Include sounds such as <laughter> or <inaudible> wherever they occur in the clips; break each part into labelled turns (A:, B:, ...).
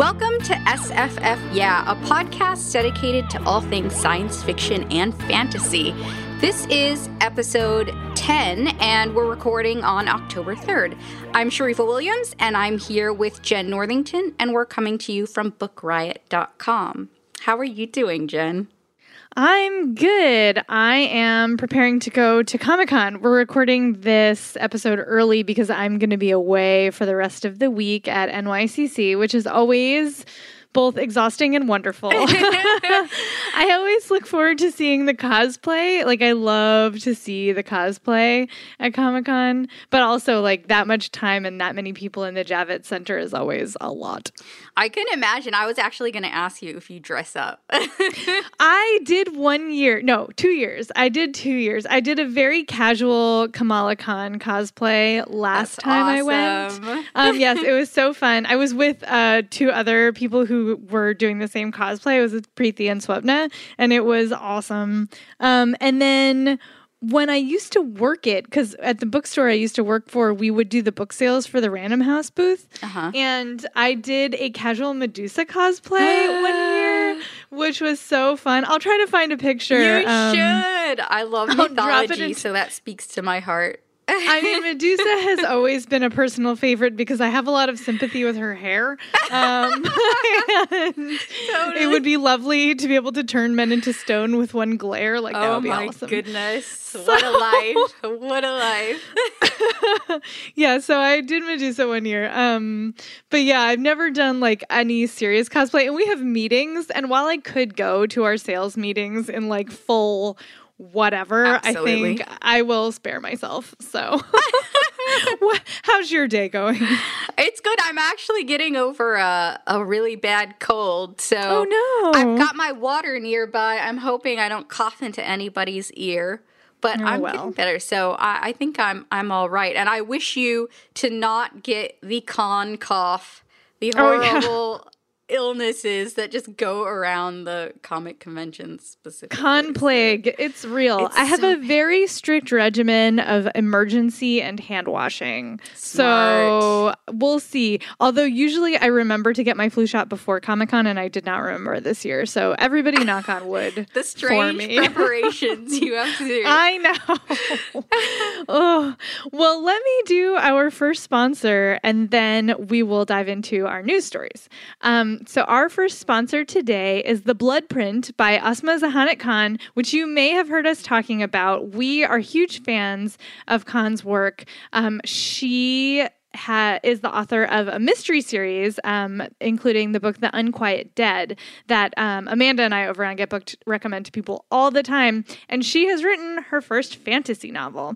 A: Welcome to SFF Yeah, a podcast dedicated to all things science fiction and fantasy. This is episode 10, and we're recording on October 3rd. I'm Sharifa Williams, and I'm here with Jenn Northington, and we're coming to you from bookriot.com. How are you doing, Jenn?
B: I'm good. I am preparing to go to Comic Con. We're recording this episode early because I'm going to be away for the rest of the week at NYCC, which is always both exhausting and wonderful. <laughs> <laughs> I always look forward to seeing the cosplay. Like I love to see the cosplay at Comic Con, but also like that much time and that many people in the Javits Center is always a lot.
A: I can imagine. I was actually going to ask you if you dress up. <laughs>
B: I did one year, no, two years. I did two years. I did a very casual Kamala Khan cosplay last
A: That's
B: time I went. Um, yes, it was so fun. I was with uh, two other people who were doing the same cosplay. It was with Preeti and Swapna, and it was awesome. Um, and then when I used to work it, because at the bookstore I used to work for, we would do the book sales for the Random House booth.
A: Uh-huh.
B: And I did a casual Medusa cosplay one <gasps> year, which was so fun. I'll try to find a picture.
A: You
B: um,
A: should. I love
B: I'll drop it
A: mythology, so that speaks to my heart.
B: I mean, <laughs> Medusa has always been a personal favorite because I have a lot of sympathy with her hair. Um, <laughs> and It would be lovely to be able to turn men into stone with one glare. Like that
A: oh
B: would be
A: my
B: awesome.
A: goodness. <laughs> What a life. What a life.
B: yeah, so I did Medusa one year. Um, but yeah, I've never done like any serious cosplay. And we have meetings, and while I could go to our sales meetings in like full whatever,
A: Absolutely.
B: I think I will spare myself. So, <laughs> <laughs> what, how's your day going?
A: It's good. I'm actually getting over a, a really bad cold. So
B: Oh, no.
A: I've got my water nearby. I'm hoping I don't cough into anybody's ear. But
B: Oh,
A: I'm
B: well.
A: getting better, so I, I think I'm I'm all right. And I wish you to not get the con cough, the
B: Oh, yeah.
A: Illnesses that just go around the comic conventions specifically.
B: Con plague, it's real.
A: It's
B: I have
A: so
B: a very strict regimen of emergency and hand washing. So we'll see. Although usually I remember to get my flu shot before Comic Con and I did not remember this year. So everybody knock on wood. <laughs>
A: the strange preparations you have to do. <laughs>
B: I know. <laughs> oh, well, let me do our first sponsor and then we will dive into our news stories. Um, so, our first sponsor today is The Blood Print by Ausma Zehanat Khan, which you may have heard us talking about. We are huge fans of Khan's work. Um, she ha- is the author of a mystery series, um, including the book The Unquiet Dead, that um, Amanda and I over on Get Booked recommend to people all the time. And she has written her first fantasy novel.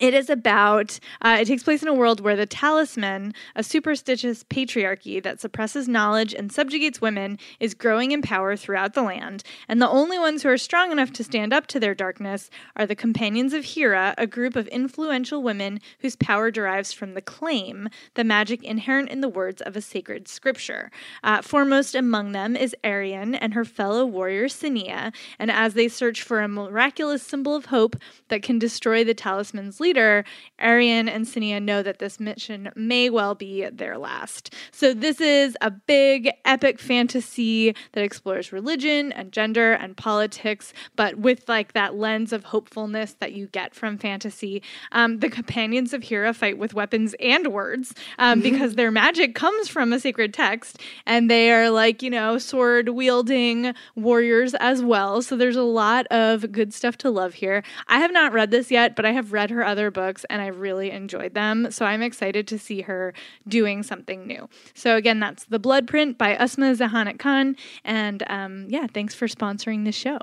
B: It is about, uh, it takes place in a world where the talisman, a superstitious patriarchy that suppresses knowledge and subjugates women, is growing in power throughout the land. And the only ones who are strong enough to stand up to their darkness are the Companions of Hira, a group of influential women whose power derives from the claim, the magic inherent in the words of a sacred scripture. Uh, foremost among them is Arian and her fellow warrior Sinnia. And as they search for a miraculous symbol of hope that can destroy the talisman's leader, Arian and Sinnia know that this mission may well be their last. So, this is a big, epic fantasy that explores religion and gender and politics, but with like that lens of hopefulness that you get from fantasy. Um, the companions of Hira fight with weapons and words um, because their magic comes from a sacred text, and they are like, you know, sword wielding warriors as well. So, there's a lot of good stuff to love here. I have not read this yet, but I have read her other books and I really enjoyed them. So I'm excited to see her doing something new. So again, that's The Blood Print by Ausma Zehanat Khan. And um, yeah, thanks for sponsoring the show.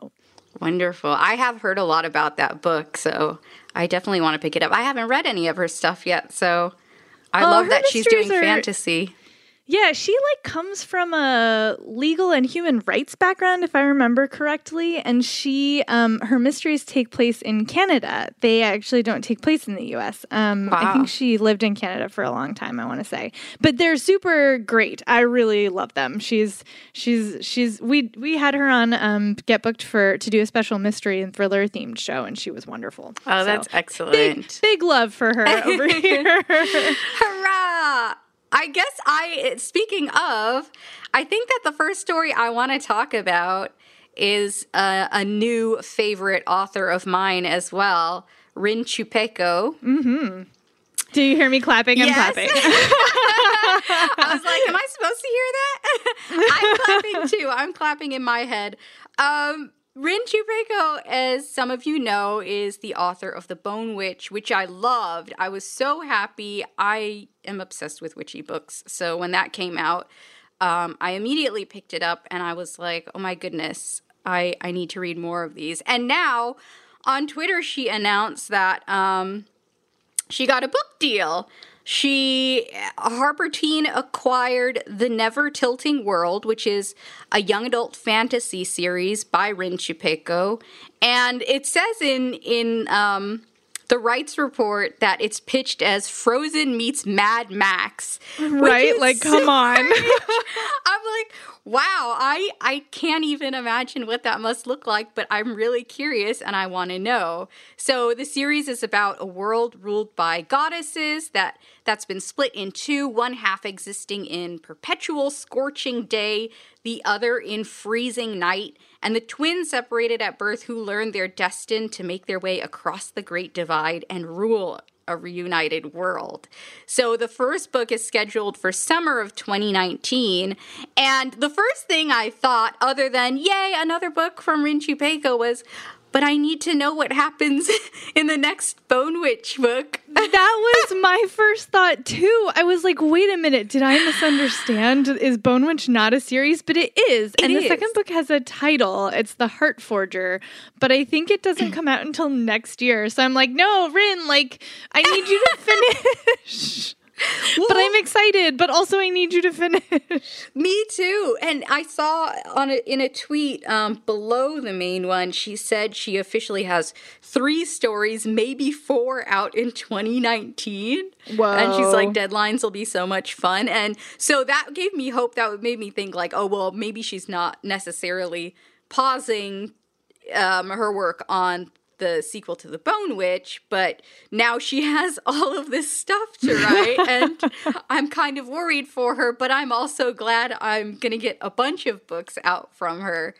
A: Wonderful. I have heard a lot about that book, so I definitely want to pick it up. I haven't read any of her stuff yet, so I
B: Oh,
A: love that she's doing
B: are-
A: fantasy.
B: Yeah, she like comes from a legal and human rights background, if I remember correctly. And she, um, her mysteries take place in Canada. They actually don't take place in the U.S. Um, I think she lived in Canada for a long time. I want to say, but they're super great. I really love them. She's she's she's we we had her on um, get booked for to do a special mystery and thriller themed show, and she was wonderful.
A: Oh,
B: So,
A: that's
B: big
A: excellent.
B: big love for her over <laughs> here.
A: Hurrah! I guess I, speaking of, I think that the first story I want to talk about is a, a new favorite author of mine as well, Rin Chupeco.
B: Do you hear me clapping? I'm
A: Yes.
B: clapping. <laughs> <laughs>
A: I was like, am I supposed to hear that? <laughs> I'm clapping too. I'm clapping in my head. Um, Rin Chupeco, as some of you know, is the author of The Bone Witch, which I loved. I was so happy. I am obsessed with witchy books. So when that came out, um, I immediately picked it up and I was like, oh my goodness, I, I need to read more of these. And now on Twitter, she announced that um, she got a book deal. She Harper Teen acquired The Never Tilting World, which is a young adult fantasy series by Rin Chupeco, and it says in in um, the rights report that it's pitched as Frozen meets Mad Max.
B: right? Like, come on. <laughs>
A: I'm like, wow, I I can't even imagine what that must look like, but I'm really curious and I want to know. So the series is about a world ruled by goddesses that that's been split in two, one half existing in perpetual scorching day, the other in freezing night, and the twins separated at birth who learn they're destined to make their way across the great divide and rule a reunited world. So the first book is scheduled for summer of 2019. And the first thing I thought, other than, yay, another book from Rin Chupeco, was, but I need to know what happens <laughs> in the next Bone Witch book. <laughs>
B: that was my first thought too. I was like, wait a minute, did I misunderstand? Is Bone Witch not a series? But it is.
A: It
B: and
A: is.
B: the second book has a title. It's The Heart Forger. But I think it doesn't come out until next year. So I'm like, no, Rin, like, I need you to <laughs> finish. <laughs> but I'm excited, but also I need you to finish. <laughs>
A: Me too. And I saw on a, in a tweet um, below the main one, she said she officially has three stories, maybe four, out in 2019. Wow. And she's like, deadlines will be so much fun. And so that gave me hope. That made me think like, oh well, maybe she's not necessarily pausing um, her work on the sequel to the Bone Witch, but now she <laughs> has all of this stuff to write, <laughs> and I'm kind of worried for her. But I'm also glad I'm gonna get a bunch of books out from her.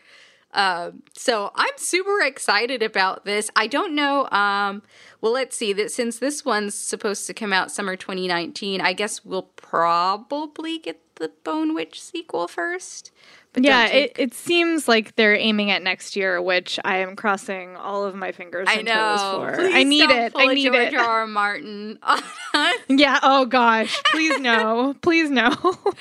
A: Um, so I'm super excited about this. I don't know. Um, well, let's see. That since this one's supposed to come out summer 2019, I guess we'll probably get the Bone Witch sequel first.
B: Yeah, it, it seems like they're aiming at next year, which I am crossing all of my fingers
A: I
B: and toes
A: know.
B: for.
A: Please
B: I need
A: don't
B: it. I
A: a
B: need
A: George
B: it.
A: R. R. <laughs> Martin.
B: Yeah. Oh gosh. Please no. <laughs> Please no.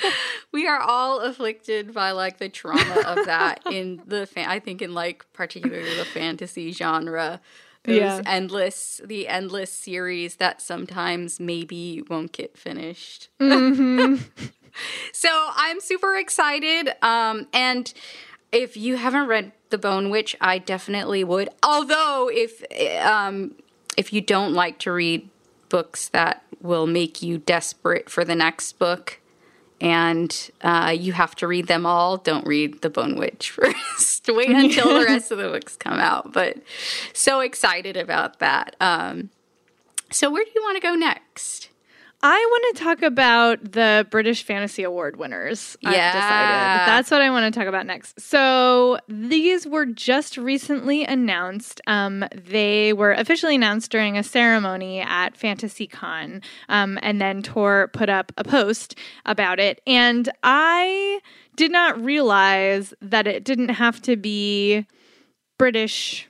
B: <laughs>
A: we are all afflicted by like the trauma of that in the fa- I think in like particularly the fantasy genre. Those
B: Yeah.
A: endless the endless series that sometimes maybe won't get finished.
B: Mm-hmm.
A: So I'm super excited. Um, and if you haven't read The Bone Witch, I definitely would. Although if um, if you don't like to read books that will make you desperate for the next book, and uh, you have to read them all, don't read The Bone Witch <laughs> first. Wait until the <laughs> rest of the books come out. But so excited about that. Um, so where do you want to go next?
B: I want to talk about the British Fantasy Award winners. I've
A: Yeah.
B: decided. That's what I want to talk about next. So these were just recently announced. Um, they were officially announced during a ceremony at FantasyCon, um, and then Tor put up a post about it. And I did not realize that it didn't have to be British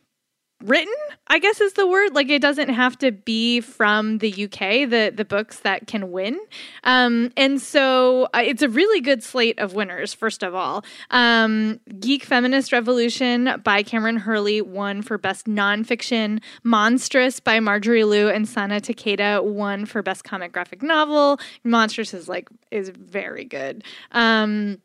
B: written i guess is the word. Like it doesn't have to be from the uk the the books that can win. Um, and so uh, it's a really good slate of winners first of all. Um, geek feminist revolution by Kameron Hurley won for best nonfiction. Monstrous by marjorie liu and sana takeda won for best comic graphic novel. Monstrous is like is very good. Um,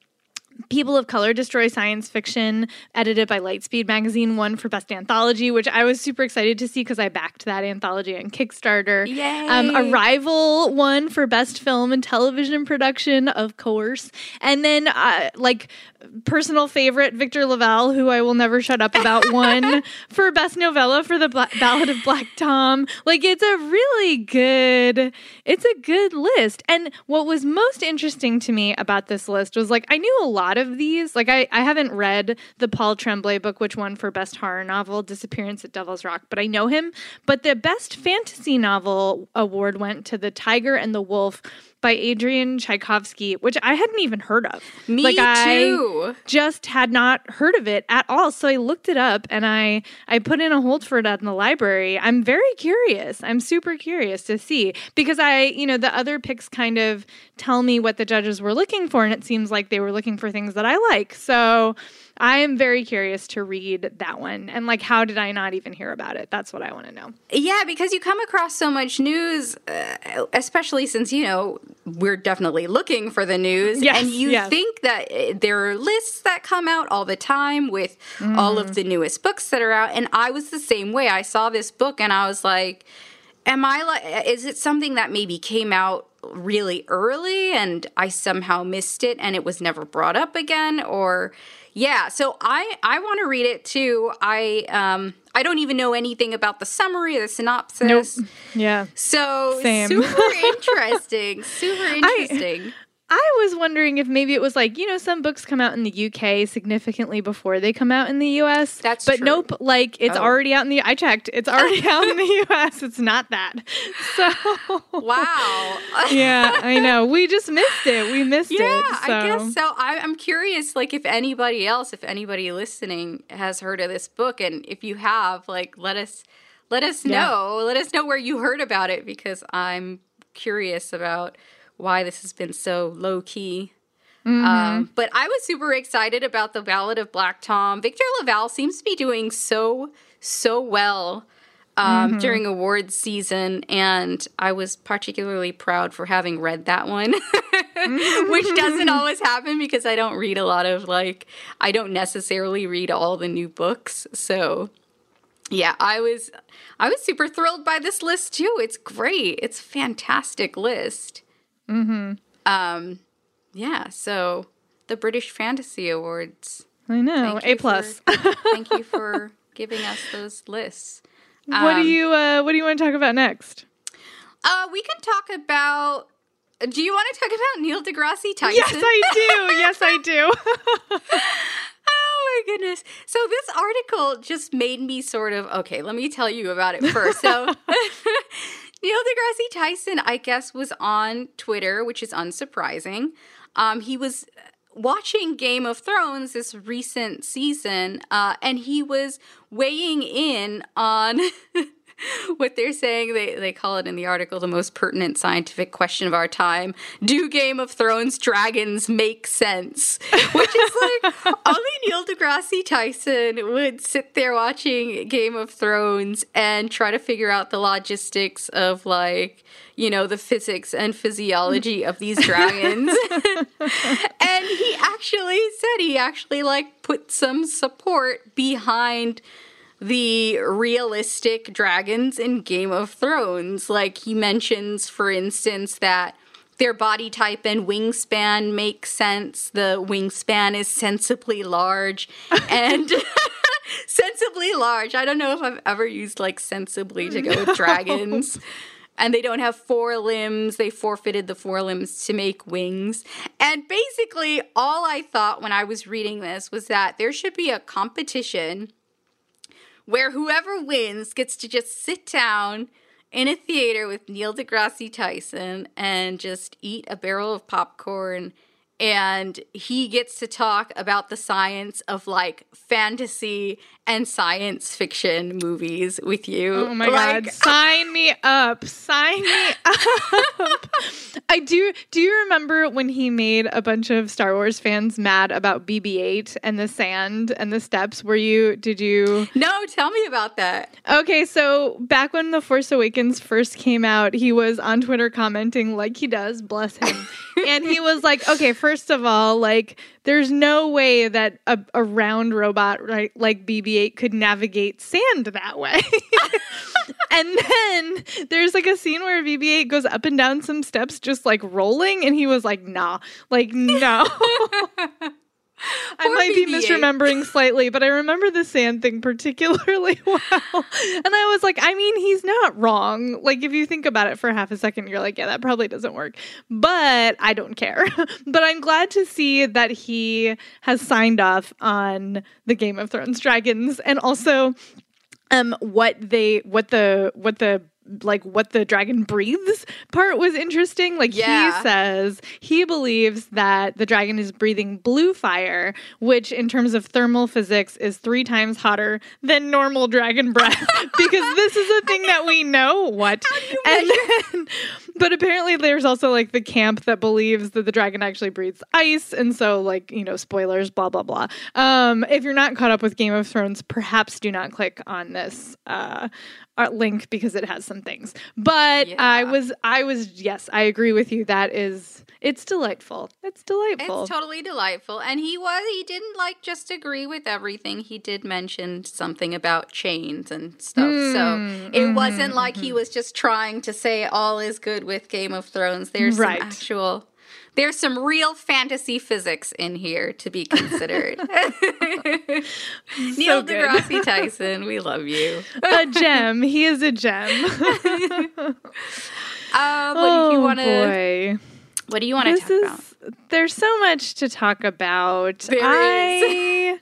B: People of Color Destroy Science Fiction, edited by Lightspeed Magazine, won for Best Anthology, which I was super excited to see because I backed that anthology on Kickstarter.
A: Yay!
B: Um, Arrival won for Best Film and Television Production, of course. And then, uh, like, personal favorite, Victor LaValle, who I will never shut up about, <laughs> won for Best Novella for the Bla- Ballad of Black Tom. Like, it's a really good, it's a good list. And what was most interesting to me about this list was like, I knew a lot of these. Like, I, I haven't read the Paul Tremblay book, which won for Best Horror Novel, Disappearance at Devil's Rock, but I know him. But the Best Fantasy Novel award went to The Tiger and the Wolf by Adrian Tchaikovsky, which I hadn't even heard of.
A: Me
B: like,
A: too.
B: I just had not heard of it at all. So I looked it up and I I put in a hold for it in the library. I'm very curious. I'm super curious to see because I, you know, the other picks kind of tell me what the judges were looking for and it seems like they were looking for things that I like. So I am very curious to read that one. And like, how did I not even hear about it? That's what I want to know.
A: Yeah, because you come across so much news, uh, especially since, you know, we're definitely looking for the news.
B: Yes,
A: and you
B: yes.
A: think that uh, there are lists that come out all the time with all of the newest books that are out. And I was the same way. I saw this book and I was like, am I like, is it something that maybe came out really early and I somehow missed it and it was never brought up again? Or, yeah, so I I want to read it too. I um I don't even know anything about the summary the synopsis.
B: Nope. Yeah.
A: So
B: Same.
A: super <laughs> interesting. super interesting.
B: I was wondering if maybe it was like, you know, some books come out in the UK significantly before they come out in the US.
A: That's
B: but
A: true.
B: nope, like it's
A: Oh.
B: already out in the I checked. It's <laughs> already out in the US. It's not that. <laughs> So
A: wow. <laughs>
B: Yeah, I know. We just missed it. We missed
A: yeah,
B: it. So.
A: I guess so. I, I'm curious, like, if anybody else, if anybody listening has heard of this book, and if you have, like, let us let us
B: Yeah.
A: know. Let us know where you heard about it because I'm curious about why this has been so low key.
B: Mm-hmm.
A: Um, but I was super excited about the Ballad of Black Tom. Victor LaValle seems to be doing so so well um,
B: Mm-hmm.
A: during awards season, and I was particularly proud for having read that one, <laughs> which doesn't always happen because I don't read a lot of like I don't necessarily read all the new books. So yeah, I was I was super thrilled by this list too. It's great. It's a fantastic list. Mm-hmm. Um, yeah. So the British Fantasy Awards.
B: I know. A plus.
A: for- thank you for <laughs> giving us those lists.
B: what do
A: Um,
B: you uh what do you want to talk about next?
A: Uh, we can talk about. Do you want to talk about Neil deGrasse Tyson?
B: Yes, I do. Yes, I do. <laughs>
A: Oh my goodness. So this article just made me sort of okay, let me tell you about it first. So <laughs> Neil deGrasse Tyson, I guess, was on Twitter, which is unsurprising. Um, he was watching Game of Thrones this recent season, uh, and he was weighing in on <laughs> <laughs> what they're saying. They they call it in the article the most pertinent scientific question of our time: Do Game of Thrones dragons make sense? <laughs> Which is like only Neil deGrasse Tyson would sit there watching Game of Thrones and try to figure out the logistics of like you know the physics and physiology of these <laughs> dragons. and he actually said he actually like put some support behind the realistic dragons in Game of Thrones. Like he mentions, for instance, that their body type and wingspan make sense. The wingspan is sensibly large <laughs> and <laughs> sensibly large. I don't know if I've ever used like sensibly to go with <laughs> dragons. And they don't have four limbs. They forfeited the four limbs to make wings. And basically, all I thought when I was reading this was that there should be a competition where whoever wins gets to just sit down in a theater with Neil deGrasse Tyson and just eat a barrel of popcorn. And he gets to talk about the science of like fantasy and science fiction movies with you.
B: Oh my
A: like,
B: god, sign me up. Sign me <laughs> up. I do do you remember when he made a bunch of Star Wars fans mad about BB-8 and the sand and the steps? Were you did you
A: No, tell me about that.
B: Okay, so back when The Force Awakens first came out, he was on Twitter commenting like he does, bless him. <laughs> and he was like, okay, first of all, like there's no way that a, a round robot right, like BB-8 could navigate sand that way. <laughs> and then there's like a scene where BB-8 goes up and down some steps just like rolling and he was like, "Nah." Like, no. <laughs> I
A: Poor
B: might be
A: BB-8.
B: misremembering slightly, but I remember the sand thing particularly <laughs> well. And I was like, I mean, he's not wrong. Like, if you think about it for half a second, you're like, yeah, that probably doesn't work. But I don't care. <laughs> but I'm glad to see that he has signed off on the Game of Thrones dragons and also um what they what the what the like what the dragon <laughs> breathes part was interesting. Like
A: Yeah.
B: he says he believes that the dragon is breathing blue fire which in terms of thermal physics is three times hotter than normal dragon <laughs> breath because this is a <laughs> thing that we know. what. and then, but apparently there's also like the camp that believes that the dragon actually breathes ice and so like you know spoilers blah blah blah. Um if you're not caught up with game of thrones perhaps do not click on this uh uh, link because it has some things but i was i was yes i agree with you that is it's delightful it's delightful
A: It's totally delightful. And he was he didn't like just agree with everything. He did mention something about chains and stuff.
B: Mm,
A: so it wasn't like
B: mm-hmm.
A: he was just trying to say all is good with Game of Thrones. There's
B: Right.
A: some actual there's some real fantasy physics in here to be considered. <laughs> <laughs> Neil deGrasse Tyson, we love you.
B: a gem he is a gem <laughs>
A: Uh, what do you
B: oh
A: want to?
B: boy
A: What do you want to talk
B: is
A: about?
B: there's so much to talk about.
A: There
B: I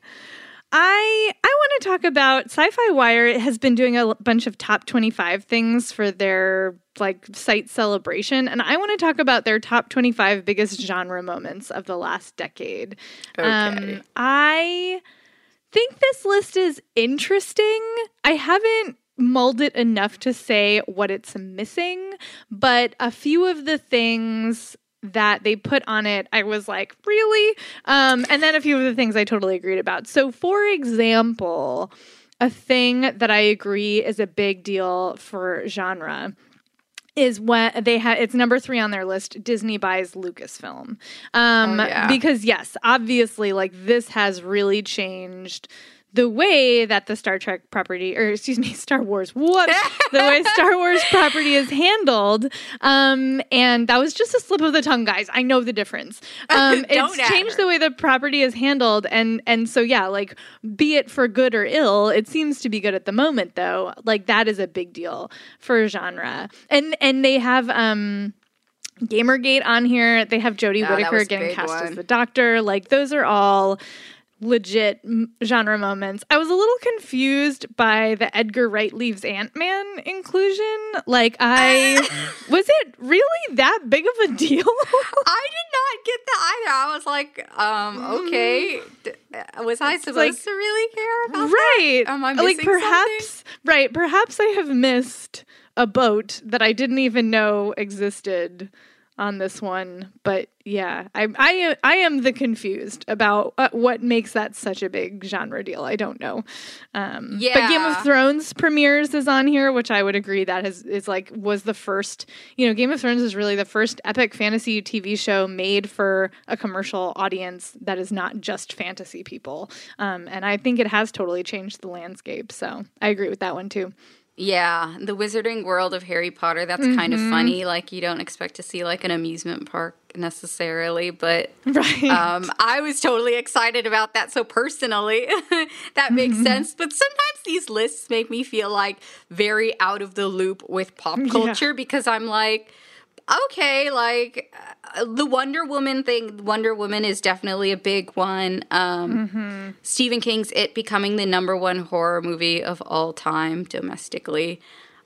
B: I I want to talk about SYFY Wire It has been doing a bunch of top 25 things for their like site celebration and I want to talk about their top 25 biggest genre moments of the last decade. Um,
A: Okay.
B: I think this list is interesting. I haven't mulled it enough to say what it's missing, but a few of the things that they put on it, I was like, really? Um, and then a few of the things I totally agreed about. So, for example, a thing that I agree is a big deal for genre is when they had it's number three on their list disney buys lucasfilm um
A: Oh, yeah.
B: because yes obviously like this has really changed the way that the Star Trek property, or excuse me, <laughs> Star Wars, what the way <laughs> Star Wars property is handled, um, and that was just a slip of the tongue, guys. I know the difference. <laughs> Um, it's
A: at
B: changed the way the property is handled, and and so yeah, like be it for good or ill, it seems to be good at the moment, though. Like that is a big deal for genre, and and they have um. Gamergate on here. They have Jodie
A: Yeah,
B: Whittaker getting cast as the Doctor. Like those are all legit genre moments. I was a little confused by the Edgar Wright leaves Ant Man inclusion. Like I <laughs> was it really that big of a deal? <laughs>
A: I did not get that either. I was like, um, okay. D- uh, was I supposed
B: like-
A: to really care about that?
B: right.
A: Am I
B: like perhaps right, perhaps I have missed a boat that I didn't even know existed on this one. But yeah, I I I am the confused about uh, what makes that such a big genre deal. I don't know. Um, but Game of Thrones premieres is on here, which I would agree that is is like was the first. You know, Game of Thrones is really the first epic fantasy TV show made for a commercial audience that is not just fantasy people. Um, and I think it has totally changed the landscape. So I agree with that one too.
A: Yeah, the wizarding world of Harry Potter, that's kind
B: Mm-hmm.
A: of funny. Like, you don't expect to see like an amusement park necessarily, but <laughs>
B: Right.
A: um, I was totally excited about that. So, personally, <laughs> that makes
B: Mm-hmm.
A: sense. But sometimes these lists make me feel like very out of the loop with pop culture because I'm like, okay, like uh, the Wonder Woman thing, Wonder Woman is definitely a big one. Um,
B: Mm-hmm.
A: Stephen King's It becoming the number one horror movie of all time domestically.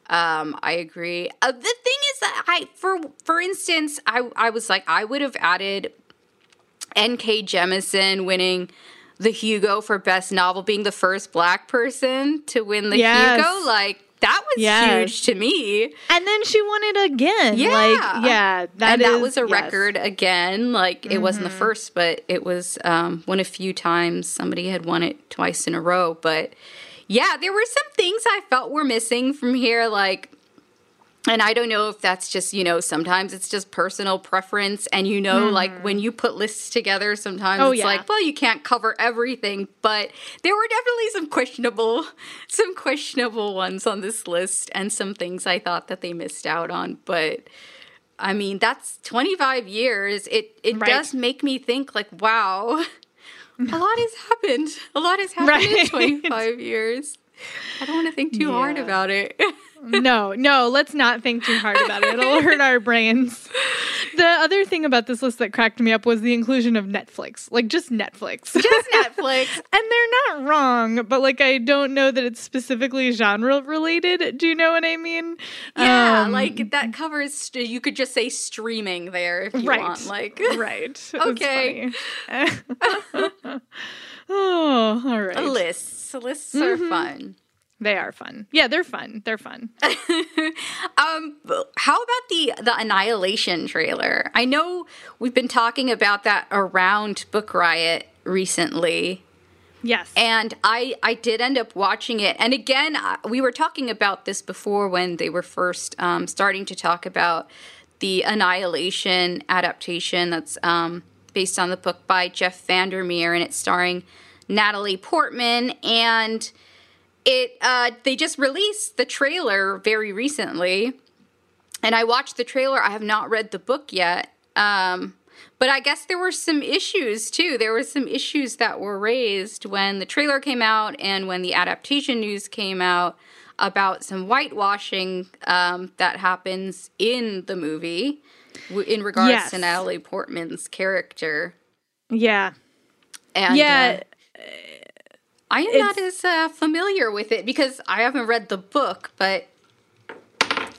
A: Um, I agree. Uh, the thing is that I, for for instance, I I was like I would have added N.K. Jemisin winning the Hugo for Best Novel, being the first black person to win the
B: Yes.
A: Hugo, like that was
B: Yes.
A: huge to me.
B: And then she won it again.
A: Yeah.
B: Like, yeah. That
A: and that
B: is-
A: was a
B: yes. Mm-hmm.
A: record again. Like it wasn't the first, but it was um, one of few times somebody had won it twice in a row. But yeah, there were some things I felt were missing from here, like. And I don't know if that's just, you know, sometimes it's just personal preference. And, you know, like when you put lists together, sometimes
B: Mm-hmm. Oh,
A: it's
B: yeah.
A: like, well, you can't cover everything. But there were definitely some questionable, <laughs> some questionable ones on this list and some things I thought that they missed out on. But I mean, that's 25 years. It it
B: Right.
A: does make me think like, wow, a lot has <laughs> happened. A lot has happened in 25 years. I don't want to think too hard about it. <laughs>
B: no, no, let's not think too hard about it. It'll hurt our brains. The other thing about this list that cracked me up was the inclusion of Netflix. Like just Netflix.
A: Just Netflix. <laughs>
B: and they're not wrong, but like I don't know that it's specifically genre related. Do you know what I mean?
A: Yeah,
B: Um,
A: like that covers. St- you could just say streaming there if you
B: Right.
A: want. Like, <laughs>
B: right.
A: Okay. <laughs>
B: oh, all right.
A: lists. Lists
B: Mm-hmm.
A: are fun.
B: They are fun. Yeah, they're fun. They're fun. <laughs>
A: Um, how about the the Annihilation trailer? I know we've been talking about that around Book Riot recently.
B: Yes.
A: and I I did end up watching it. And again, we were talking about this before when they were first um, starting to talk about the Annihilation adaptation that's um, based on the book by Jeff Vandermeer, and it's starring Natalie Portman. And it uh, they just released the trailer very recently, and I watched the trailer. I have not read the book yet. Um, but I guess there were some issues too. There were some issues that were raised when the trailer came out and when the adaptation news came out about some whitewashing um, that happens in the movie w- in regards
B: Yes.
A: to Natalie Portman's character.
B: yeah.
A: And
B: yeah.
A: uh, I am not as uh, familiar with it because I haven't read the book, but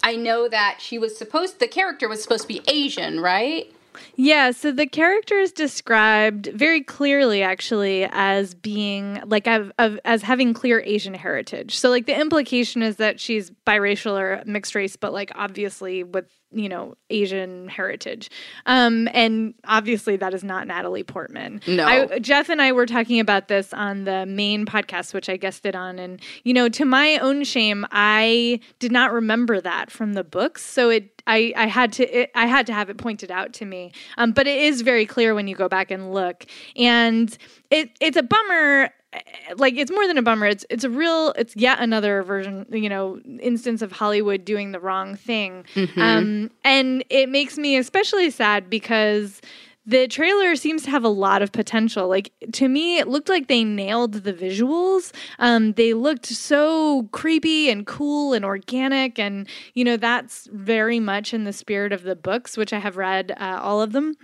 A: I know that she was supposed the character was supposed to be Asian, right?
B: Yeah, so the character is described very clearly, actually, as being like of, of, as having clear Asian heritage. So, like, the implication is that she's biracial or mixed race, but like obviously with you know Asian heritage. Um, and obviously that is not Natalie Portman.
A: No.
B: I, Jeff and I were talking about this on the main podcast, which I guested on, and you know, to my own shame, I did not remember that from the books, so it. I, I had to it, I had to have it pointed out to me, um, but it is very clear when you go back and look, and it it's a bummer. Eh, Like it's more than a bummer. It's it's a real. It's yet another version, you know, instance of Hollywood doing the wrong thing, um, and it makes me especially sad because the trailer seems to have a lot of potential. Like to me, it looked like they nailed the visuals. Um, they looked so creepy and cool and organic, and you know that's very much in the spirit of the books, which I have read uh, all of them.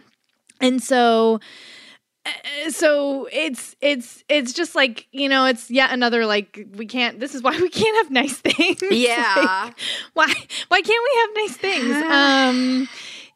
B: And so, so it's it's it's just like you know it's yet another like we can't. This is why we can't have nice <laughs> things.
A: Yeah.
B: Like, why why can't we have nice things? <sighs> Um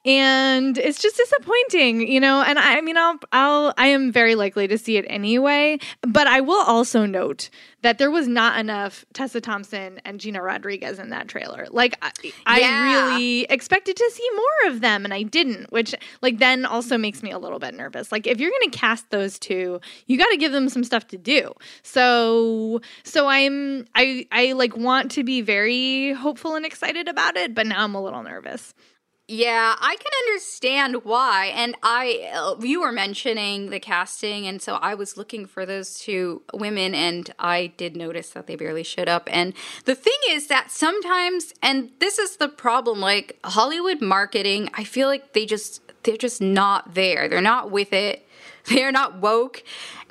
B: and it's just disappointing, you know. And I, I mean, I'll, I'll, I am very likely to see it anyway. But I will also note that there was not enough Tessa Thompson and Gina Rodriguez in that trailer. Like, I, I really expected to see more of them, and I didn't. Which, like, then also makes me a little bit nervous. Like, if you're going to cast those two, you got to give them some stuff to do. So, so I'm, I, I like want to be very hopeful and excited about it, but now I'm a little nervous.
A: Yeah, I can understand why. And I, uh, you were mentioning the casting, and so I was looking for those two women, and I did notice that they barely showed up. And the thing is that sometimes, and this is the problem, like Hollywood marketing, I feel like they just, they're just not there. They're not with it. <laughs> They're not woke.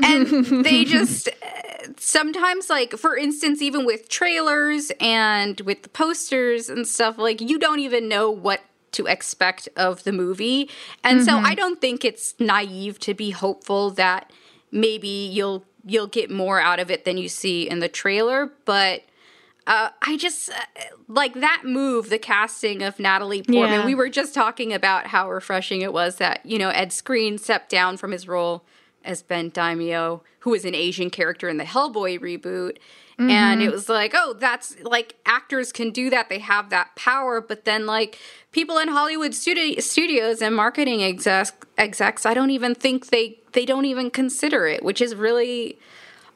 A: And <laughs> they just, uh, sometimes, like, for instance, even with trailers and with the posters and stuff, like, you don't even know what to expect of the movie. And so I don't think it's naive to be hopeful that maybe you'll you'll get more out of it than you see in the trailer, but uh, I just uh, like that move, the casting of Natalie Portman.
B: Yeah.
A: We were just talking about how refreshing it was that you know Ed Skrein stepped down from his role as Ben Daimio, who was an Asian character in the Hellboy reboot. And
B: Mm-hmm.
A: it was like, oh, that's like actors can do that. They have that power. But then, like, people in Hollywood studi- studios and marketing execs, execs, I don't even think they, they don't even consider it, which is really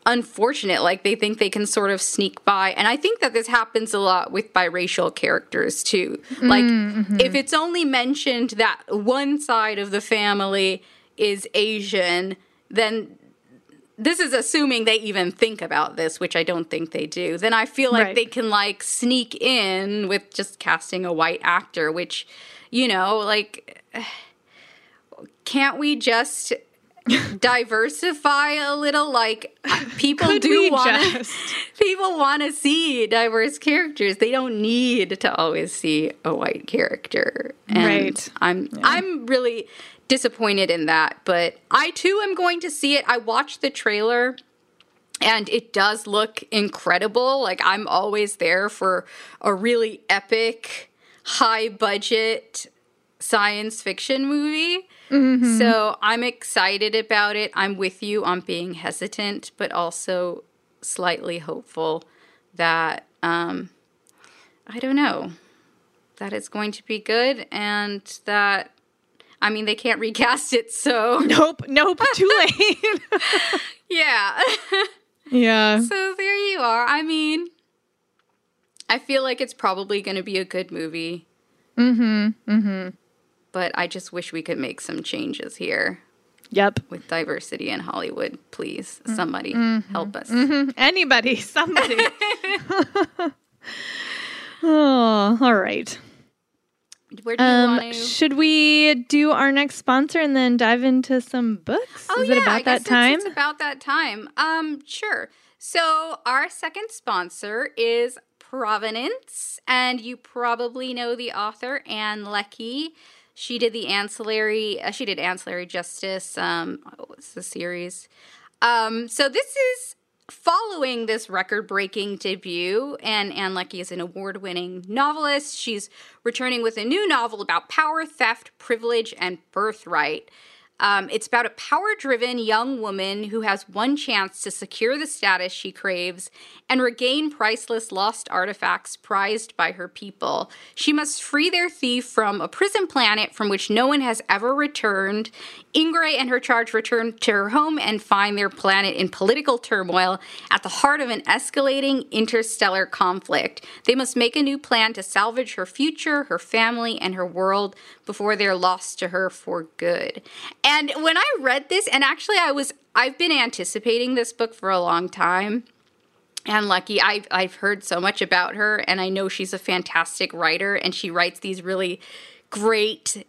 A: unfortunate. Like, they think they can sort of sneak by. And I think that this happens a lot with biracial characters, too. Like, if it's only mentioned that one side of the family is Asian, then this is assuming they even think about this, which I don't think they do. Then I feel like
B: Right.
A: they can like sneak in with just casting a white actor, which, you know, like, can't we just <laughs> diversify a little? Like, people do want <laughs> people want to see diverse characters. They don't need to always see a white character. And
B: Right.
A: I'm I'm really disappointed in that, but I too am going to see it. I watched the trailer and it does look incredible. Like I'm always there for a really epic, high budget science fiction movie. So I'm excited about it. I'm with you on being hesitant, but also slightly hopeful that um, I don't know that it's going to be good and that I mean they can't recast it, so <laughs>
B: Nope, nope, too <laughs> late.
A: yeah.
B: yeah.
A: So there you are. I mean, I feel like it's probably going to be a good movie. Mm-hmm. Mm-hmm. But I just wish we could make some changes here
B: Yep.
A: with diversity in Hollywood. Please, somebody help us.
B: Anybody, somebody. <laughs> oh, all right.
A: Where do you
B: Um,
A: want to?
B: should we do our next sponsor and then dive into some books?
A: Oh
B: Is
A: yeah,
B: it about
A: I guess
B: that time?
A: It's, it's about that time. Um, sure. So our second sponsor is Provenance, and you probably know the author Ann Leckie. She did the ancillary. Uh, she did ancillary justice. Um, what's the series? Um, so this is following this record-breaking debut, and Ann Leckie is an award-winning novelist. She's returning with a new novel about power, theft, privilege, and birthright. Um, it's about a power driven young woman who has one chance to secure the status she craves and regain priceless lost artifacts prized by her people. She must free their thief from a prison planet from which no one has ever returned. Ingray and her charge return to her home and find their planet in political turmoil at the heart of an escalating interstellar conflict. They must make a new plan to salvage her future, her family, and her world before they're lost to her for good. And when I read this, and actually I was I've been anticipating this book for a long time. Ann Leckie, I've I've heard so much about her, and I know she's a fantastic writer, and she writes these really great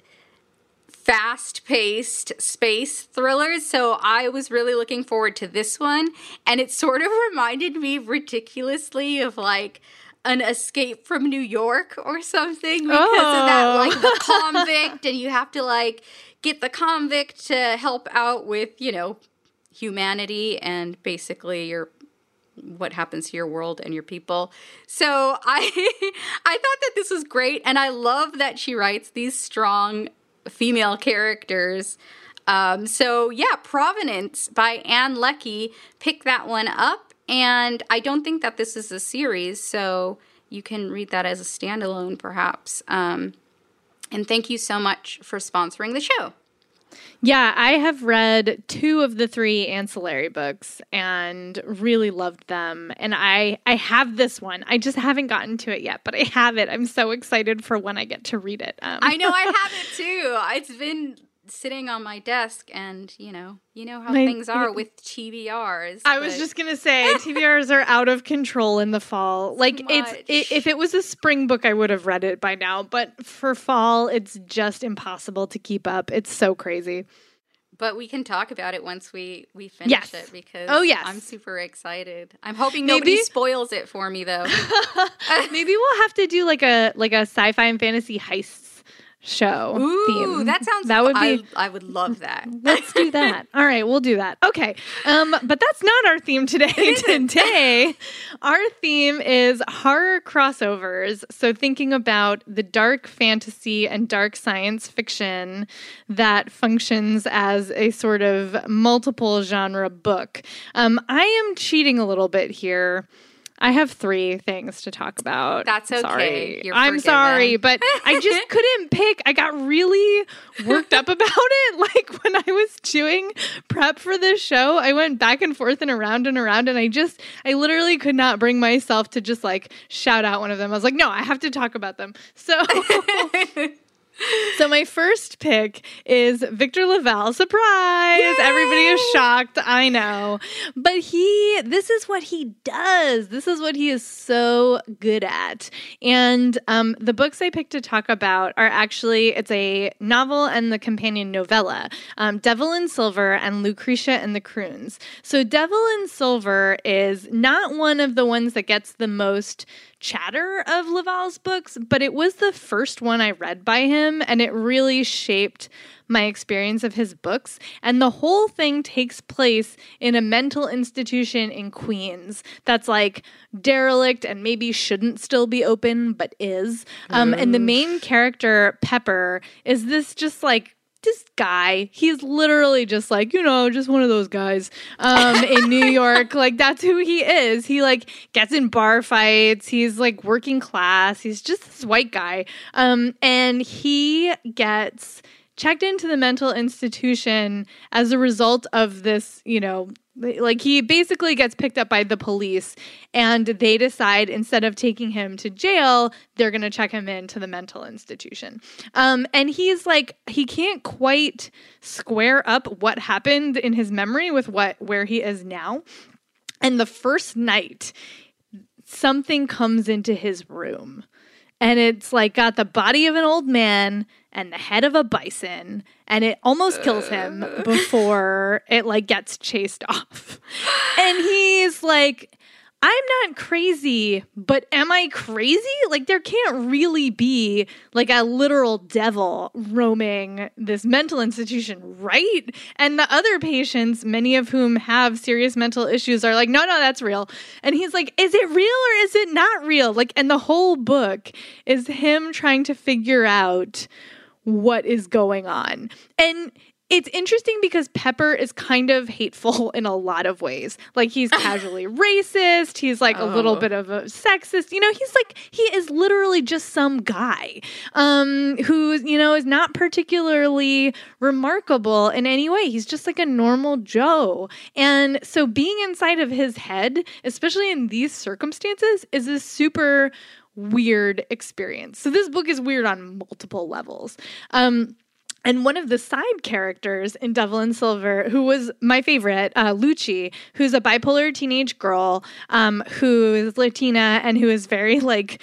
A: fast paced space thrillers. So I was really looking forward to this one. And it sort of <laughs> reminded me ridiculously of like an escape from New York or something because of that,
B: Oh.
A: like the <laughs> convict, and you have to like get the convict to help out with, you know, humanity and basically your what happens to your world and your people. So <laughs> I I thought that this was great and I love that she writes these strong female characters. Um, so yeah, Provenance by Ann Leckie. Pick that one up. And I don't think that this is a series, so you can read that as a standalone perhaps. Um, and thank you so much for sponsoring the show.
B: Yeah, I have read two of the three ancillary books and really loved them. And I I have this one. I just haven't gotten to it yet, but I have it. I'm so excited for when I get to read it. Um,
A: I know I have <laughs> it too. It's been sitting on my desk, and you know, you know how
B: My-
A: things are <laughs> with TBRs.
B: I was just gonna say <laughs> TBRs are out of control in the fall. Like it's
A: much.
B: i if it was a spring book, I would have read it by now. But for fall, it's just impossible to keep up. It's so crazy.
A: But we can talk about it once we we finish
B: Yes.
A: it because
B: Oh, yes.
A: I'm super excited. I'm hoping
B: Maybe-
A: nobody spoils it for me though. <laughs>
B: Maybe we'll have to do like a like a sci-fi and fantasy heists show
A: Ooh,
B: theme.
A: that sounds.
B: that would be.
A: I, I would love that. <laughs>
B: Let's do that. <laughs> All right, we'll do that. Okay. Um, but that's not our theme today. <laughs> today, our theme is horror crossovers. So thinking about the dark fantasy and dark science fiction that functions as a sort of multiple genre book. Um, I am cheating a little bit here. I have three things to talk about.
A: That's okay.
B: Sorry.
A: You're
B: I'm
A: forgiven.
B: sorry, but I just <laughs> couldn't pick. I got really worked up about it. <laughs> Like when I was doing prep for this show, I went back and forth and around and around, and I just, I literally could not bring myself to just like shout out one of them. I was like, no, I have to talk about them. So. <laughs> So my first pick is Victor LaValle. Surprise! Everybody is shocked. I know. But he this is what he does. This is what he is so good at. And um, the books I picked to talk about are actually it's a novel and the companion novella, um, Devil in Silver and Lucretia and the Croons. So Devil in Silver is not one of the ones that gets the most chatter of LaValle's books, but it was the first one I read by him, and it really shaped my experience of his books. And the whole thing takes place in a mental institution in Queens that's like derelict and maybe shouldn't still be open, but is. Um, and the main character, Pepper, is this just like this guy he's literally just like you know just one of those guys um in new <laughs> york. Like that's who he is. He like gets in bar fights. He's like working class. He's just this white guy. Um and he gets checked into the mental institution as a result of this, you know, like he basically gets picked up by the police and they decide instead of taking him to jail, they're going to check him into the mental institution. Um, and he's like, he can't quite square up what happened in his memory with what where he is now. And the first night, something comes into his room and it's like got the body of an old man and the head of a bison and it almost kills him uh. before it like gets chased <laughs> off. And he's like i'm not crazy but am i crazy? Like there can't really be like a literal devil roaming this mental institution right? And the other patients many of whom have serious mental issues are like no no that's real. And he's like is it real or is it not real? Like and the whole book is him trying to figure out what is going on. And it's interesting because Pepper is kind of hateful <laughs> in a lot of ways. Like he's <laughs> casually racist, he's like a little
A: Oh.
B: bit of a sexist. You know, he's like he is literally just some guy um who, you know, is not particularly remarkable in any way. He's just like a normal Joe. And so being inside of his head, especially in these circumstances, is a super weird experience. So this book is weird on multiple levels. Um and one of the side characters in Devil in Silver, who was my favorite, uh, Loochie, who's a bipolar teenage girl um, who is Latina and who is very like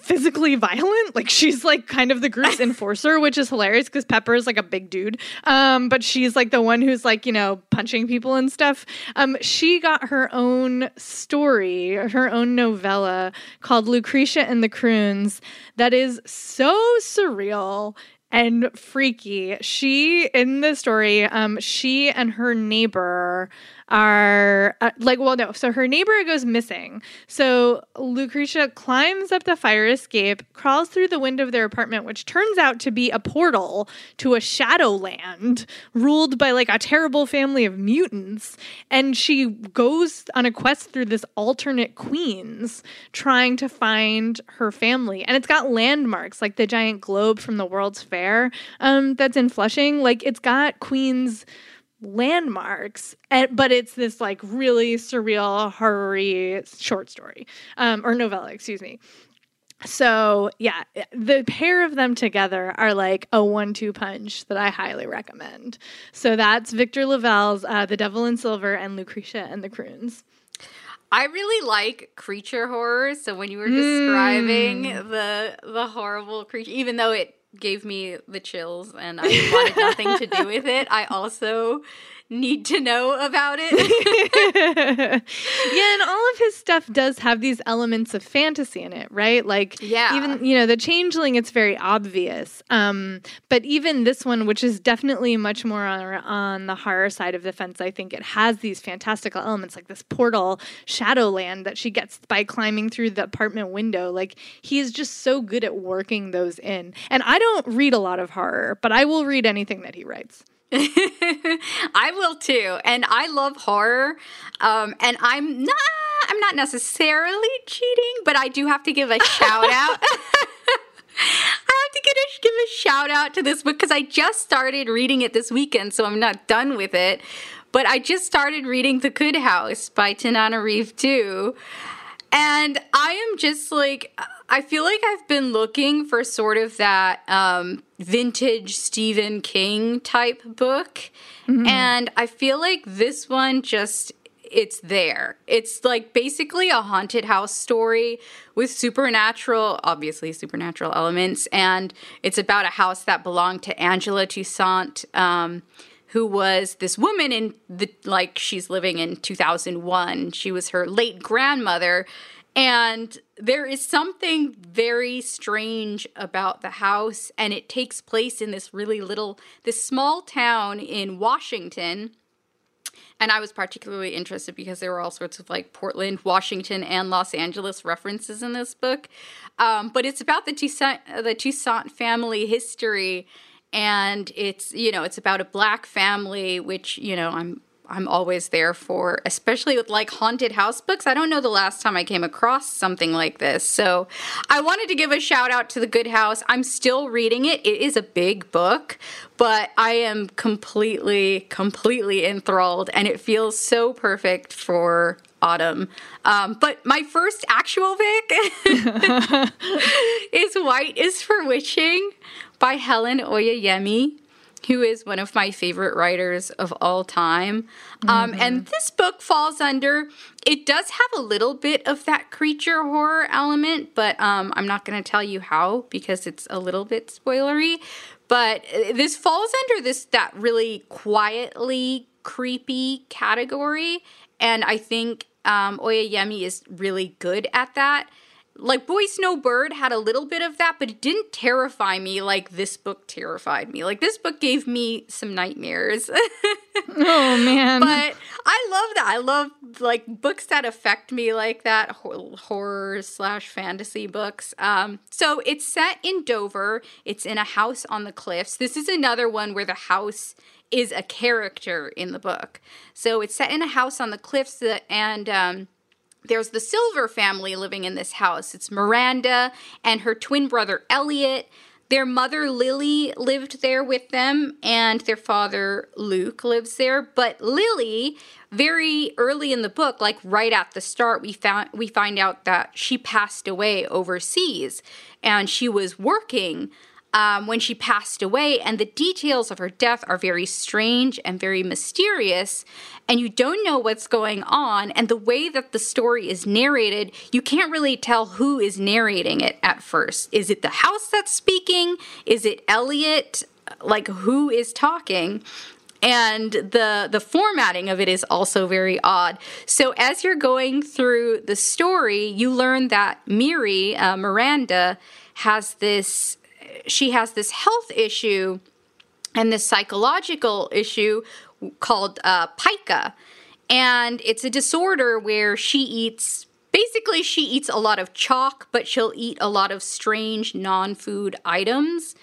B: physically violent. Like she's like kind of the group's <laughs> enforcer, which is hilarious because Pepper is like a big dude. Um, but she's like the one who's like, you know, punching people and stuff. Um, she got her own story, her own novella called Lucretia and the Kroons that is so surreal and freaky. She in the story, um, she and her neighbor are uh, like, well, no. So her neighbor goes missing. So Lucretia climbs up the fire escape, crawls through the window of their apartment, which turns out to be a portal to a shadowland ruled by like a terrible family of mutants. And she goes on a quest through this alternate Queens, trying to find her family. And it's got landmarks like the giant globe from the World's Fair um, that's in Flushing. Like it's got Queens landmarks and but it's this like really surreal horror short story um or novella excuse me. So yeah the pair of them together are like a one-two punch that i highly recommend. So that's victor LaValle's uh, the devil in silver and lucretia and the Kroons.
A: I really like creature horror. So when you were describing the the horrible creature, even though it gave me the chills and I wanted nothing to do with it. I also need to know about it. <laughs>
B: yeah, and all of his stuff does have these elements of fantasy in it, right? Like,
A: yeah.
B: even you know, the changeling, it's very obvious. Um, but even this one, which is definitely much more on, on the horror side of the fence, I think it has these fantastical elements, like this portal, Shadowland, that she gets by climbing through the apartment window. Like, he is just so good at working those in. And I don't read a lot of horror, but I will read anything that he writes. <laughs>
A: I will too, and I love horror. Um, and I'm not, I'm not necessarily cheating, but I do have to give a <laughs> shout out. <laughs> I have to get a, give a shout out to this book because I just started reading it this weekend, so I'm not done with it. But I just started reading The Good House by Tananarive Due. And I am just like, I feel like I've been looking for sort of that um, vintage Stephen King type book. Mm-hmm. And I feel like this one just it's there. It's like basically a haunted house story with supernatural, obviously supernatural elements, and it's about a house that belonged to Angela Toussaint, um, who was this woman in the like she's living in 2001. She was her late grandmother and there is something very strange about the house, and it takes place in this really little, this small town in Washington. And I was particularly interested because there were all sorts of like Portland, Washington, and Los Angeles references in this book. Um, but it's about the Toussaint, the Toussaint family history, and it's you know it's about a black family, which you know I'm I'm always there for, especially with like haunted house books. I don't know the last time I came across something like this. So I wanted to give a shout out to The Good House. I'm still reading it. It is a big book, but I am completely, completely enthralled and it feels so perfect for autumn. Um, but my first actual pick <laughs> <laughs> is White is for Witching by Helen Oyeyemi who is one of my favorite writers of all time. Mm-hmm. Um, and this book falls under, it does have a little bit of that creature horror element, but um, I'm not going to tell you how because it's a little bit spoilery. But uh, this falls under this, that really quietly creepy category. And I think um, Oyeyemi is really good at that like Boy Snow Bird had a little bit of that, but it didn't terrify me like this book terrified me. Like this book gave me some nightmares. <laughs>
B: oh man.
A: But I love that. I love like books that affect me like that, horror slash fantasy books. Um, so it's set in Dover. It's in a house on the cliffs. This is another one where the house is a character in the book. So it's set in a house on the cliffs that, and um, there's the Silver family living in this house. It's Miranda and her twin brother Elliot. Their mother Lily lived there with them, and their father Luke lives there. But Lily, very early in the book, like right at the start, we found we find out that she passed away overseas, and she was working um, when she passed away, and the details of her death are very strange and very mysterious, and you don't know what's going on. And the way that the story is narrated, you can't really tell who is narrating it at first. Is it the house that's speaking? Is it Elliot? Like, who is talking? and the the formatting of it is also very odd. So as you're going through the story, you learn that Miri uh, Miranda has this she has this health issue and this psychological issue called uh, pica. And it's a disorder where she eats basically she eats a lot of chalk, but she'll eat a lot of strange non food items.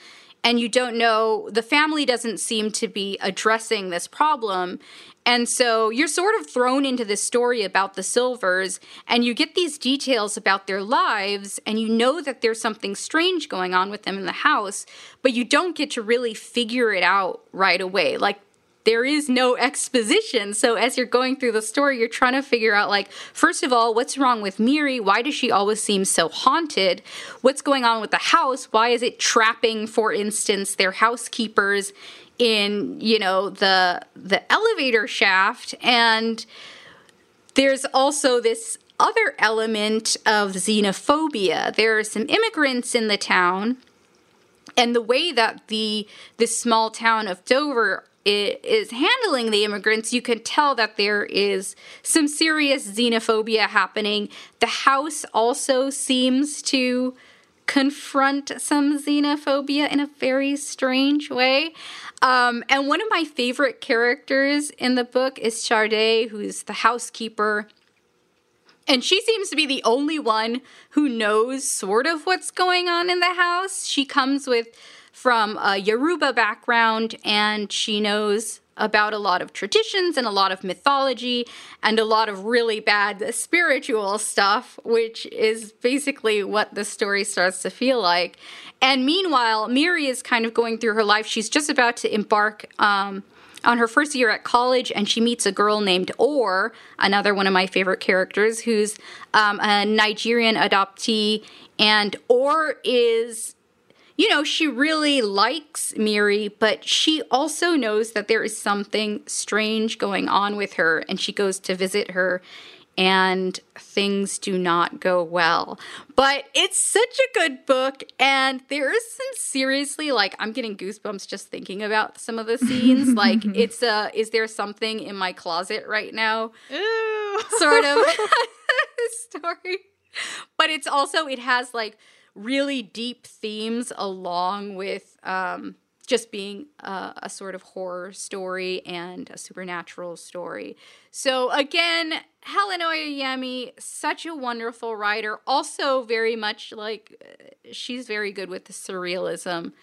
A: And you don't know, the family doesn't seem to be addressing this problem. And so you're sort of thrown into this story about the Silvers, and you get these details about their lives, and you know that there's something strange going on with them in the house, but you don't get to really figure it out right away. Like, there is no <laughs> exposition. So as you're going through the story, you're trying to figure out like first of all, what's wrong with Miri? Why does she always seem so haunted? What's going on with the house? Why is it trapping for instance their housekeepers in you know the the elevator shaft and there's also this other element of xenophobia there are some immigrants in the town and the way that the this small town of Dover is handling the immigrants, you can tell that there is some serious xenophobia happening. The house also seems to confront some xenophobia in a very strange way. Um, and one of my favorite characters in the book is Sade, who's the housekeeper. And she seems to be the only one who knows sort of what's going on in the house. She comes with from a Yoruba background and she knows about a lot of traditions and a lot of mythology and a lot of really bad spiritual stuff, which is basically what the story starts to feel like. And meanwhile, Miri is kind of going through her life. She's just about to embark um, on her first year at college, and she meets a girl named Ore, another one of my favorite characters, who's um, a Nigerian adoptee. And Ore is you know, she really likes Miri, but she also knows that there is something strange going on with her, and she goes to visit her, and things do not go well. But it's such a good book, and there is some seriously like I'm getting goosebumps just thinking about some of the scenes. <laughs> like it's a is there something in my closet right now?
B: Ooh.
A: Sort of <laughs> <laughs> story. But it's also it has like really deep themes along with um, just being a, a, sort of horror story and a supernatural story. So again, Helen Oyeyemi, such a wonderful writer. Also, very much like uh, she's very good with the surrealism.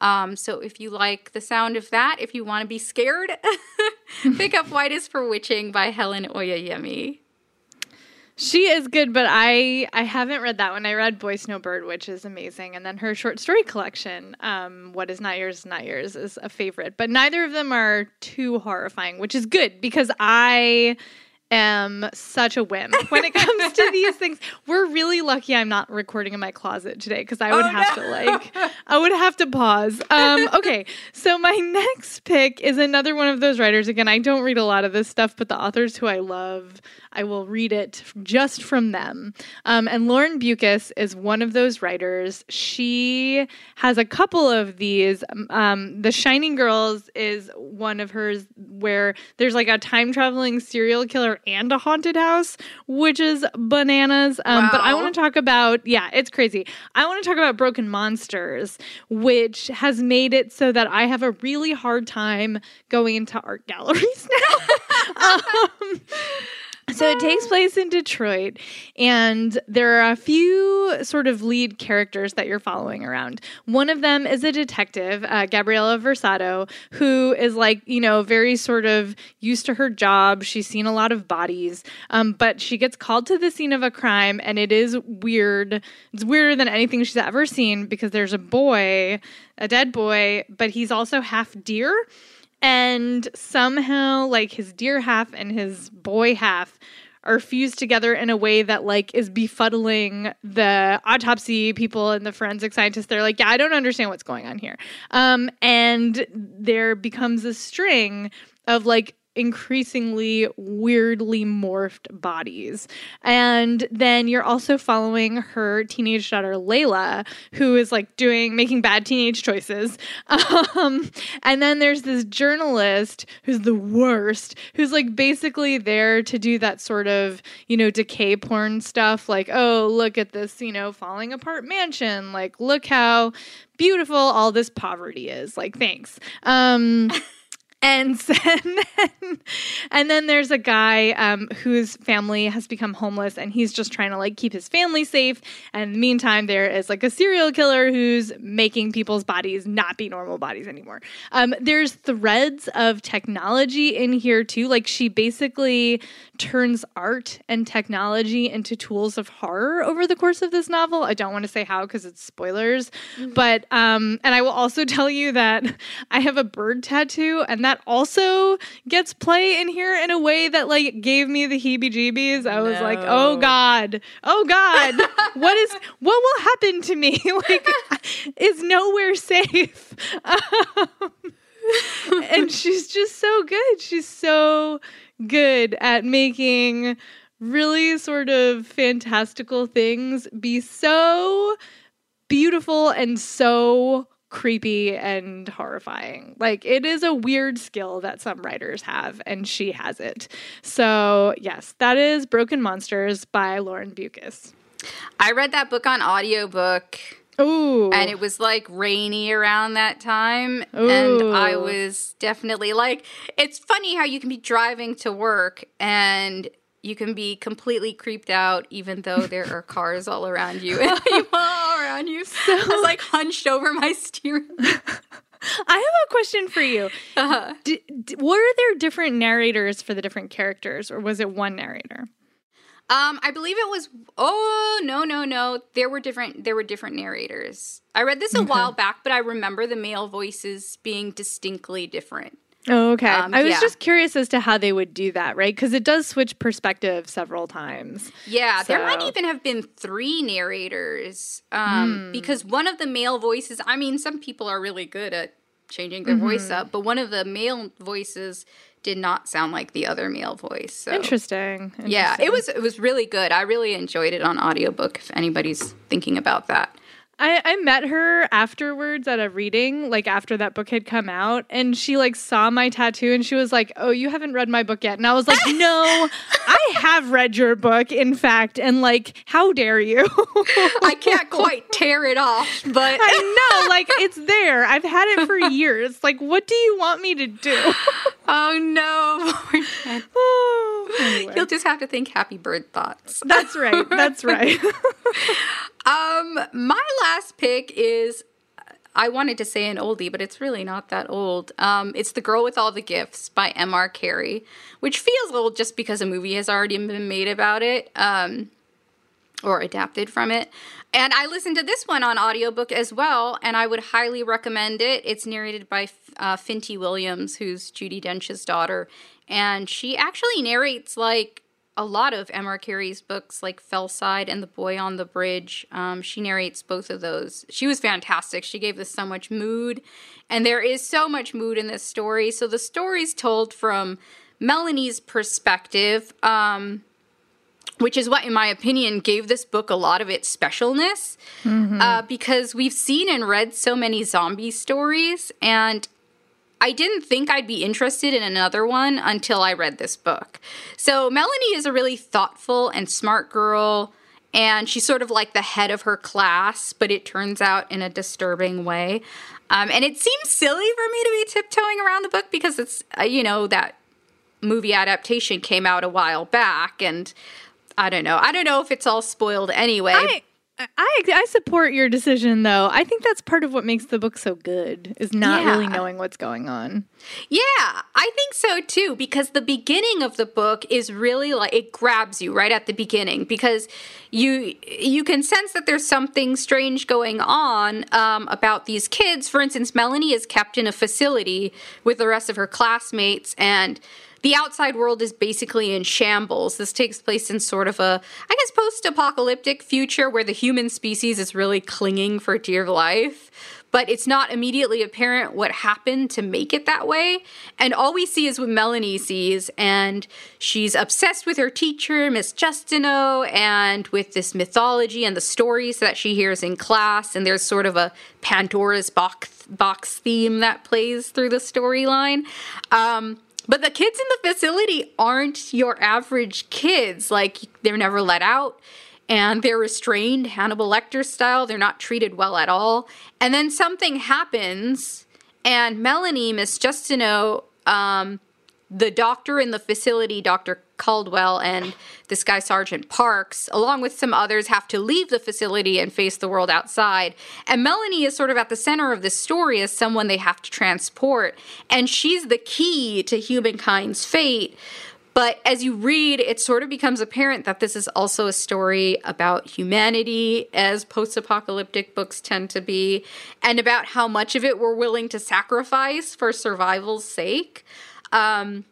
A: Um, so if you like the sound of that, if you want to be scared, <laughs> pick up White is for Witching by Helen Oyeyemi.
B: She is good, but I I haven't read that one. I read Boy Snowbird, which is amazing, and then her short story collection, um, What Is Not Yours Is Not Yours, is a favorite. But neither of them are too horrifying, which is good because I am such a whim when it comes to <laughs> these things. We're really lucky I'm not recording in my closet today because I would oh, have no. to like I would have to pause. Um, <laughs> okay, so my next pick is another one of those writers. Again, I don't read a lot of this stuff, but the authors who I love, I will read it just from them. Um, and Lauren Beukes is one of those writers. She has a couple of these. Um, the Shining Girls is one of hers where there's like a time traveling serial killer and a haunted house, which is bananas. Um, wow. But I want to talk about, yeah, it's crazy. I want to talk about Broken Monsters, which has made it so that I have a really hard time going into art galleries <laughs> now. <laughs> so it takes place in Detroit, and there are a few sort of lead characters that you're following around. One of them is a detective, uh, Gabriella Versado, who is like, you know, very sort of used to her job. She's seen a lot of bodies, um, but she gets called to the scene of a crime, and it is weird. It's weirder than anything she's ever seen because there's a boy, a dead boy, but he's also half deer and somehow like his deer half and his boy half are fused together in a way that like is befuddling the autopsy people and the forensic scientists. They're like yeah i don't understand what's going on here. Um, and there becomes a string of like increasingly weirdly morphed bodies. And then you're also following her teenage daughter, Layla, who is like doing, making bad teenage choices. <laughs> Um, and then there's this journalist who's the worst, who's like basically there to do that sort of, you know, decay porn stuff. Like, oh, look at this, you know, falling apart mansion. Like, look how beautiful all this poverty is. Like, thanks. Um, <laughs> and <laughs> then, and then there's a guy um, whose family has become homeless and he's just trying to like keep his family safe. And in the meantime there is like a serial killer who's making people's bodies not be normal bodies anymore. Um, there's threads of technology in here too. Like she basically turns art and technology into tools of horror over the course of this novel. I don't want to say how because it's spoilers. Mm-hmm. but um and i will also <laughs> tell you that i have a bird tattoo and that also gets play in here in a way that like gave me the heebie-jeebies. I was no. like, "Oh god. Oh god. <laughs> what is what will happen to me? <laughs> like is nowhere safe." Um, and she's just so good. She's so good at making really sort of fantastical things be so beautiful and so creepy and horrifying. Like it is a weird skill that some writers have, and she has it. So, yes, that is Broken Monsters by Lauren Beukes.
A: I read that book on audiobook.
B: Ooh.
A: And it was like rainy around that time. And I was definitely like, it's funny how you can be driving to work and you can be completely creeped out even though there are <laughs> cars all around you <laughs> and people all around you. I was like hunched over my steering. <laughs>
B: I have a question for you.
A: Uh-huh.
B: D- d- were there different narrators for the different characters, or was it one narrator?
A: Um, I believe it was. Oh no, no, no! There were different. There were different narrators. I read this a while back, but I remember the male voices being distinctly different.
B: Oh, okay.
A: Um,
B: I was
A: yeah.
B: just curious as to how they would do that, right? Because it does switch perspective several times.
A: Yeah, there might even have been three narrators. Um, because one of the male voices. I mean, some people are really good at changing their voice up, but one of the male voices did not sound like the other male voice. So.
B: Interesting.
A: Yeah, it was it was really good. I really enjoyed it on audiobook if anybody's thinking about that.
B: I, I met her afterwards at a reading, like after that book had come out, and she like saw my tattoo and she was like, "Oh, you haven't read my book yet." And I was like, "No, <laughs> I have read your book, in fact." And like, how dare you? <laughs>
A: I can't quite tear it off, but
B: I know, like it's there. I've had it for <laughs> years. Like, what do you want me to do?
A: Oh no. <laughs>
B: Oh, anyway.
A: You'll just have to think happy bird thoughts.
B: That's right. That's <laughs> right.
A: Um, my last pick is I wanted to say an oldie, but it's really not that old. Um, it's The Girl with All the Gifts by M.R. Carey, which feels old just because a movie has already been made about it. Um, or adapted from it. And I listened to this one on audiobook as well, and I would highly recommend it. It's narrated by uh, Finty Williams, who's Judi Dench's daughter, and she actually narrates like a lot of M.R. Carey's books, like Fellside and The Boy on the Bridge. Um, she narrates both of those. She was fantastic. She gave this so much mood, and there is so much mood in this story. So the story's told from Melanie's perspective. Um, which is what, in my opinion, gave this book a lot of its specialness. Uh, because we've seen and read so many zombie stories, and I didn't think I'd be interested in another one until I read this book. So, Melanie is a really thoughtful and smart girl, and she's sort of like the head of her class, but it turns out in a disturbing way. Um, and it seems silly for me to be tiptoeing around the book because it's, uh, you know, that movie adaptation came out a while back, and I don't know. I don't know if it's all spoiled anyway.
B: I, I I support your decision though. I think that's part of what makes the book so good is not really knowing what's going on.
A: Yeah, I think so too because the beginning of the book is really like it grabs you right at the beginning because you you can sense that there's something strange going on um, about these kids. For instance, Melanie is kept in a facility with the rest of her classmates and the outside world is basically in shambles. This takes place in sort of a, I guess, post apocalyptic future where the human species is really clinging for dear life. But it's not immediately apparent what happened to make it that way. And all we see is what Melanie sees. And she's obsessed with her teacher, Miss Justineau, and with this mythology and the stories that she hears in class. And there's sort of a Pandora's box, box theme that plays through the storyline. Um, but the kids in the facility aren't your average kids. Like, they're never let out and they're restrained, Hannibal Lecter style. They're not treated well at all. And then something happens, and Melanie, Miss Justineau, um, the doctor in the facility, Dr. Caldwell, and this guy, Sergeant Parks, along with some others, have to leave the facility and face the world outside. And Melanie is sort of at the center of this story as someone they have to transport. And she's the key to humankind's fate. But as you read, it sort of becomes apparent that this is also a story about humanity, as post apocalyptic books tend to be, and about how much of it we're willing to sacrifice for survival's sake. Um,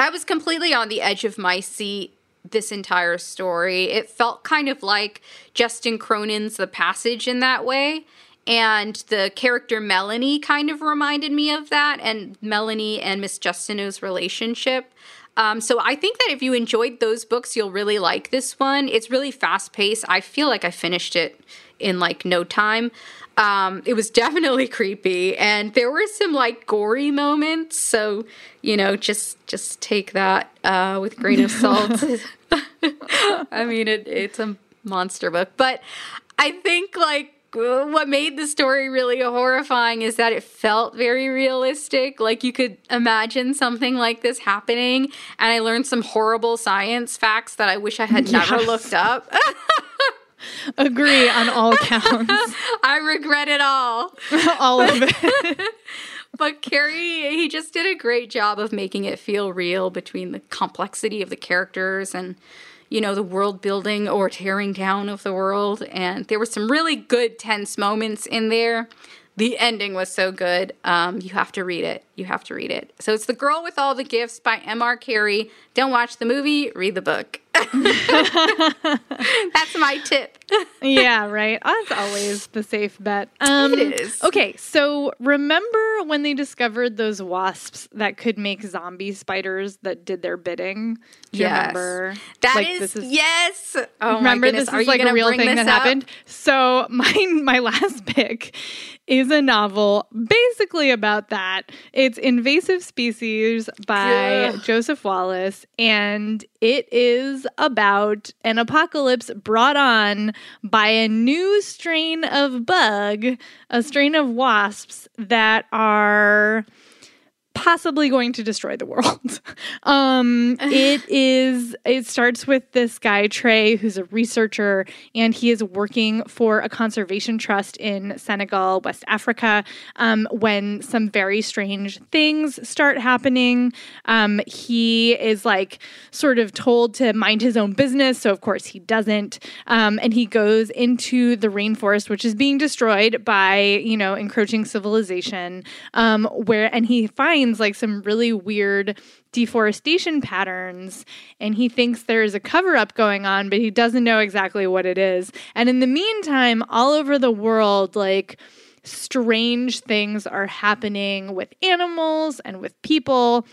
A: I was completely on the edge of my seat this entire story. It felt kind of like Justin Cronin's The Passage in that way. And the character Melanie kind of reminded me of that, and Melanie and Miss Justineau's relationship. Um, so I think that if you enjoyed those books, you'll really like this one. It's really fast paced. I feel like I finished it in like no time. Um, it was definitely creepy, and there were some like gory moments. So you know, just just take that uh, with grain of salt. <laughs> <laughs> I mean, it, it's a monster book, but I think like what made the story really horrifying is that it felt very realistic. Like you could imagine something like this happening. And I learned some horrible science facts that I wish I had <laughs> yes. never looked up. <laughs>
B: Agree on all <laughs> counts.
A: I regret it all. <laughs>
B: all of it.
A: but Carey, he just did a great job of making it feel real between the complexity of the characters and you know, the world building or tearing down of the world. And there were some really good tense moments in there. The ending was so good. Um, you have to read it. You have to read it. So it's The Girl with All the Gifts by M.R. Carey. Don't watch the movie, read the book. <laughs> That's my tip.
B: yeah, right. That's always the safe bet.
A: Um, it is.
B: Okay, so remember when they discovered those wasps that could make zombie spiders that did their bidding? Do you
A: yes.
B: remember?
A: That like, is, is, yes.
B: Oh remember this is like a real thing that up? happened. So <laughs> my my last pick is a novel basically about that. It's Invasive Species by Ugh. Joseph Wallace, and it is about an apocalypse brought on by a new strain of bug, a strain of wasps that are possibly going to destroy the world. <laughs> um, it <sighs> is. It starts with this guy Trey, who's a researcher, and he is working for a conservation trust in Senegal, West Africa. Um, when some very strange things start happening, um, he is like sort of told to mind his own business. So of course he doesn't, um, and he goes into the rainforest, which is being destroyed by you know encroaching civilization. Um, where and he finds finds like some really weird deforestation patterns and he thinks there's a cover up going on, but he doesn't know exactly what it is. And in the meantime, all over the world, like, strange things are happening with animals and with people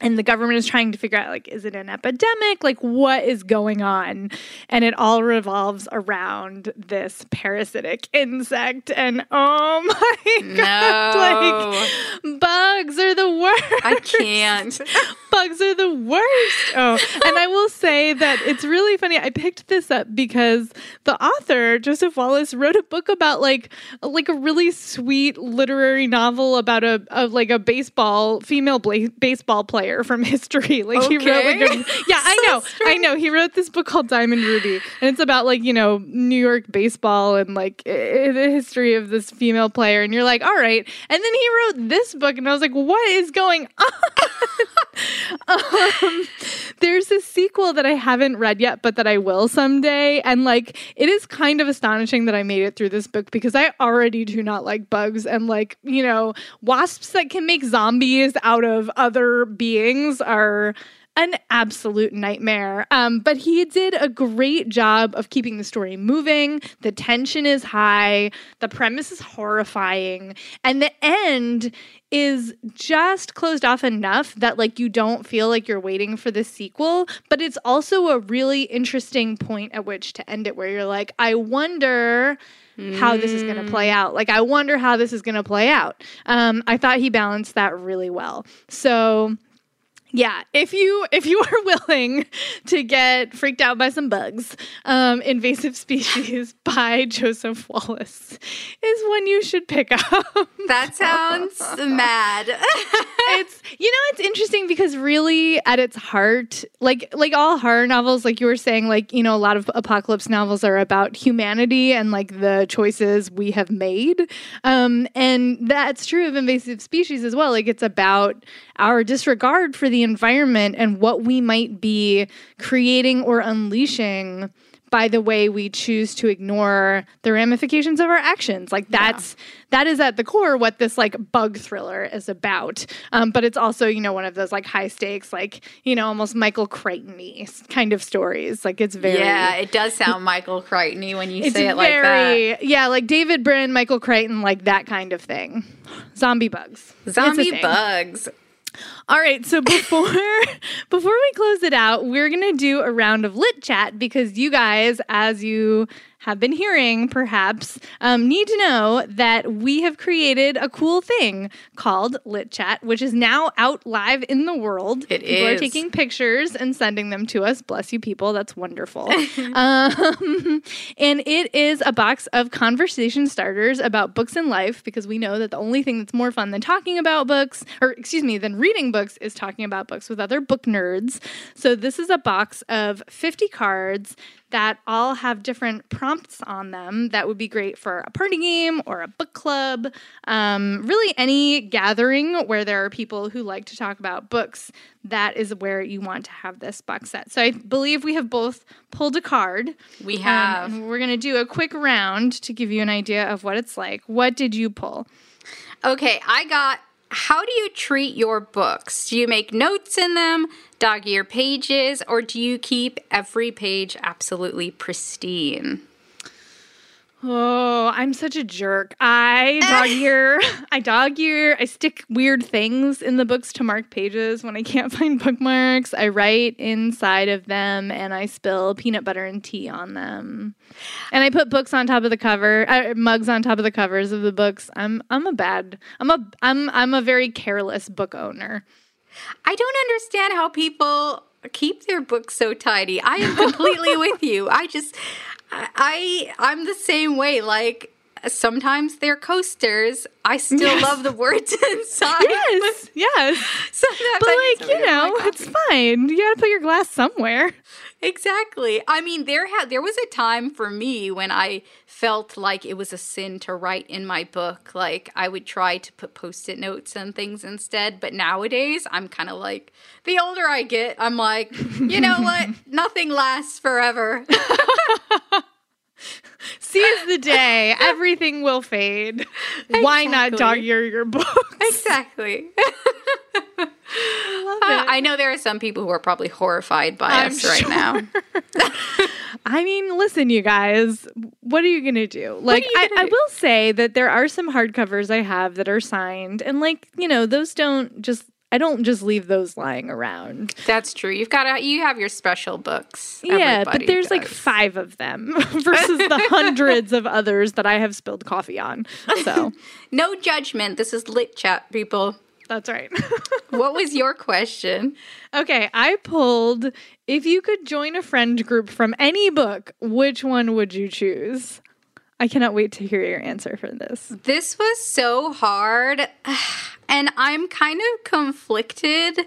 B: and the government is trying to figure out like is it an epidemic? Like what is going on? And it all revolves around this parasitic insect. And oh <laughs> my god like bugs are the worst.
A: I can't. <laughs>
B: Bugs are the worst. Oh and i will say that it's really funny. I picked this up because the author joseph wallace wrote a book about like like a really sweet literary novel about a, a like a baseball female bla- baseball player from <laughs> history. <laughs> Like
A: okay.
B: he wrote like a, yeah, <laughs> I know, I know. He wrote this book called Diamond Ruby, and it's about like you know New York baseball and like I- the history of this female player. And you're like, all right. And then he wrote this book, and I was like, what is going on? <laughs> um, there's a sequel that I haven't read yet, but that I will someday. And like, it is kind of astonishing that I made it through this book because I already do not like bugs and like you know wasps that can make zombies out of other beings beings are an absolute nightmare. Um, but he did a great job of keeping the story moving. The tension is high, the premise is horrifying, and the end is just closed off enough that like you don't feel like you're waiting for the sequel, but it's also a really interesting point at which to end it where you're like, I wonder how this is going to play out. Like, I wonder how this is going to play out. Um, I thought he balanced that really well. So, yeah, if you if you are <laughs> willing to get freaked out by some bugs, um, "Invasive <laughs> Species" by Joseph Wallace is one you should pick up.
A: That <laughs> sounds mad.
B: it's you know it's interesting because really at its heart, like like all horror novels, like you were saying, like you know a lot of apocalypse novels are about humanity and like the choices we have made, um, and that's true of "Invasive Species" as well. Like it's about our disregard for the environment and what we might be creating or unleashing by the way we choose to ignore the ramifications of our actions. Like that's yeah. that is at the core what this like bug thriller is about. Um, but it's also you know one of those like high stakes like you know almost michael crichton kind of stories. Like it's very
A: yeah it does sound michael crichton when you say it like that.
B: yeah like david brin michael crichton like that kind of thing. Zombie bugs.
A: Zombie bugs
B: All right, so before <laughs> before we close it out, we're gonna do a round of lit chat because you guys, as you have been hearing, perhaps, um, need to know that we have created a cool thing called Lit Chat, which is now out live in the world.
A: It
B: people are taking pictures and sending them to us. Bless you, people. That's wonderful. <laughs> um, and it is a box of conversation starters about books and life because we know that the only thing that's more fun than talking about books, or excuse me, than reading books, is talking about books with other book nerds. So this is a box of 50 cards that all have different prompts on them that would be great for a party game or a book club. Um, really, any gathering where there are people who like to talk about books, that is where you want to have this box set. So I believe we have both pulled a card.
A: We
B: Um,
A: have.
B: and we're going to do a quick round to give you an idea of what it's like. What did you pull?
A: Okay, I got how do you treat your books? Do you make notes in them, dog ear pages, or do you keep every page absolutely pristine?
B: Oh, I'm such a jerk. I dog <laughs> ear. I dog ear. I stick weird things in the books to mark pages when I can't <laughs> find bookmarks. I write inside of them and I spill peanut butter and tea on them. And I put books on top of the cover, uh, mugs on top of the covers of the books. I'm I'm a bad. I'm a I'm I'm a very careless book owner.
A: I don't understand how people keep their books so tidy. I am completely <laughs> with you. I just I I'm the same way. Like sometimes they're coasters. I still
B: Yes.
A: love the words <laughs> inside.
B: Yes, yes. <laughs>
A: Sometimes
B: But
A: I
B: like, you know, it's fine. You got to put your glass somewhere.
A: Exactly. I mean, there had there was a time for me when I felt like it was a sin to write in my book. Like I would try to put post-it notes and things instead, but nowadays I'm kind of like the older I get, I'm like, you know <laughs> what? Nothing lasts forever. <laughs>
B: Seize the day. Everything will fade. Why not
A: Exactly.
B: dog ear your books?
A: exactly. <laughs>
B: love
A: Uh,
B: it.
A: I know there are some people who are probably horrified by
B: I'm
A: us right
B: sure.
A: now. <laughs>
B: I mean, listen, you guys, what are you going to do? Like, I,
A: gonna
B: I will say that there are some hardcovers I have that are signed, and like, you know, those don't just, I don't just leave those lying around.
A: That's true. You've got to you have your special books.
B: yeah, but there's like five of them <laughs> versus the <laughs> hundreds of others that I have spilled coffee on. So <laughs>
A: No judgment. This is lit chat, people.
B: that's right.
A: What was your question?
B: Okay, I pulled if you could join a friend group from any book, which one would you choose? I cannot wait to hear your answer for this.
A: This was so hard, <sighs> and I'm kind of conflicted.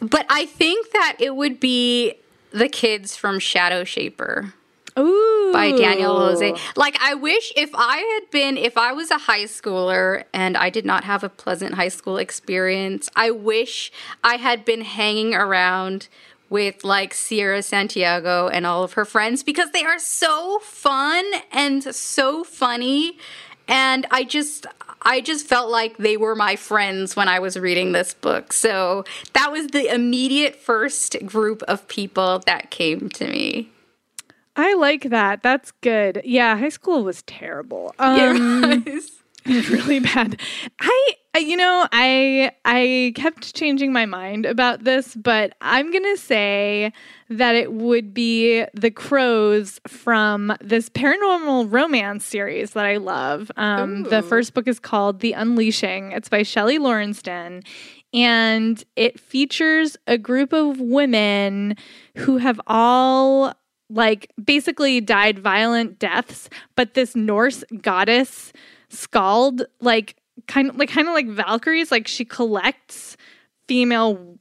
A: But I think that it would be the kids from Shadowshaper
B: Ooh.
A: by Daniel Jose. Like, I wish if I had been, if I was a high schooler and I did not have a pleasant high school experience, I wish I had been hanging around with like Sierra Santiago and all of her friends because they are so fun and so funny. And I just, I just felt like they were my friends when I was reading this book. So that was the immediate first group of people that came to me.
B: I like that. That's good. Yeah, high school was terrible. <laughs> Um, it was <laughs> really bad. I, I- you know, I I kept changing my mind about this, but I'm gonna say that it would be the crows from this paranormal romance series that I love. Um, the first book is called The Unleashing. It's by Shelly Laurenston. And it features a group of women who have all like basically died violent deaths, but this Norse goddess Skuld like kind of like kind of like Valkyries, like she collects female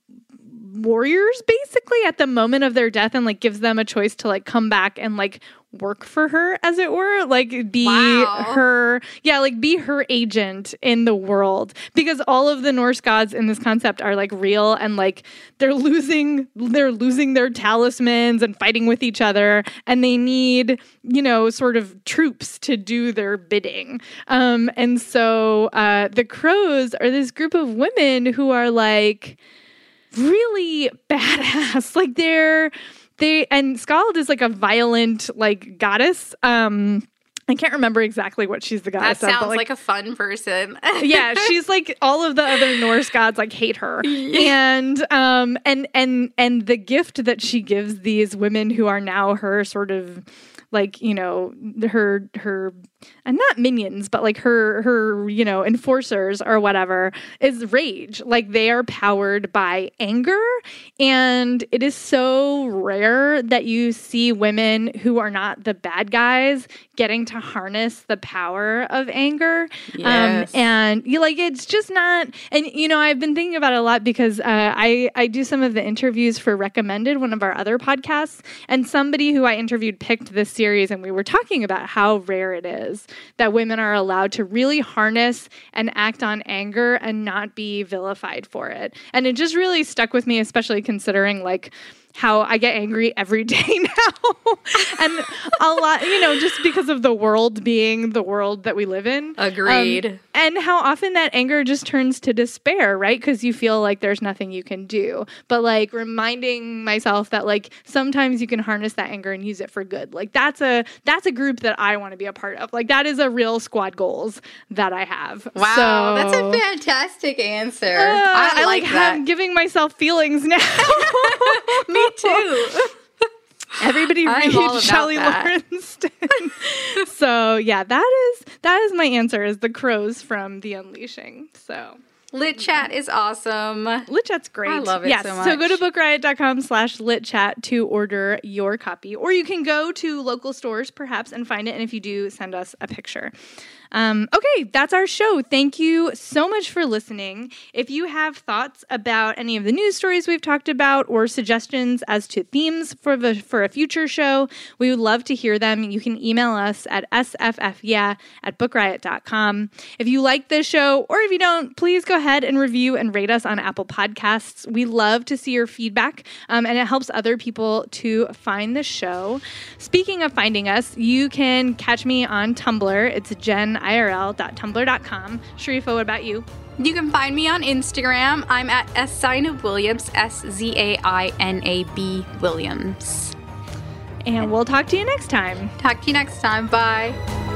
B: warriors basically at the moment of their death and like gives them a choice to like come back and like work for her as it were like be
A: Wow.
B: her yeah like be her agent in the world because all of the norse gods in this concept are like real and like they're losing they're losing their talismans and fighting with each other and they need you know sort of troops to do their bidding um and so uh the crows are this group of women who are like really badass. <laughs> Like they're they and Skuld is like a violent like goddess. Um I can't remember exactly what she's the goddess
A: That
B: of.
A: sounds
B: but
A: like,
B: like,
A: a fun person. <laughs>
B: yeah, she's like all of the other Norse gods like hate her. And um and and and the gift that she gives these women who are now her sort of like, you know, her her and not minions, but like her her, you know, enforcers or whatever is rage. Like they are powered by anger and it is so rare that you see women who are not the bad guys getting to harness the power of anger.
A: Yes.
B: Um, and you like it's just not and you know i've been thinking about it a lot because uh, i i do some of the interviews for recommended one of our other podcasts and somebody who i interviewed picked this series and we were talking about how rare it is that women are allowed to really harness and act on anger and not be vilified for it. And it just really stuck with me especially considering like how I get angry every <laughs> day now. and a lot, you know, just because of the world being the world that we live in.
A: Agreed.
B: Um, and how often that anger just turns to despair, right? Because you feel like there's nothing you can do. But like reminding myself that like sometimes you can harness that anger and use it for good. Like that's a that's a group that I want to be a part of. Like that is a real squad goals that I have.
A: wow,
B: So-
A: that's a fantastic answer.
B: Uh,
A: I, like, that.
B: have giving myself feelings <laughs> now. <laughs>
A: Me <laughs> too.
B: Everybody read
A: Shelly.
B: Laurenston. <laughs> so yeah, that is that is my answer. Is the crows from The Unleashing. So
A: Lit chat is awesome.
B: Lit Chat's great.
A: I love it
B: yes,
A: so much.
B: So go to bookriot.com slash lit chat to order your copy. Or you can go to local stores perhaps and find it. And if you do, send us a picture. Um, okay, that's our show. Thank you so much for listening. If you have thoughts about any of the news stories we've talked about or suggestions as to themes for the for a future show, we would love to hear them. You can email us at sffyeah at bookriot.com. If you like this show or if you don't, please go ahead and review and rate us on Apple Podcasts. We love to see your feedback um, and it helps other people to find the show. Speaking of finding us, you can catch me on Tumblr. It's jenirl.tumblr.com. Sharifa, what about you?
A: You can find me on Instagram. I'm at S Zainab Williams, S Z A I N A B Williams.
B: And we'll talk to you next time.
A: Talk to you next time. Bye.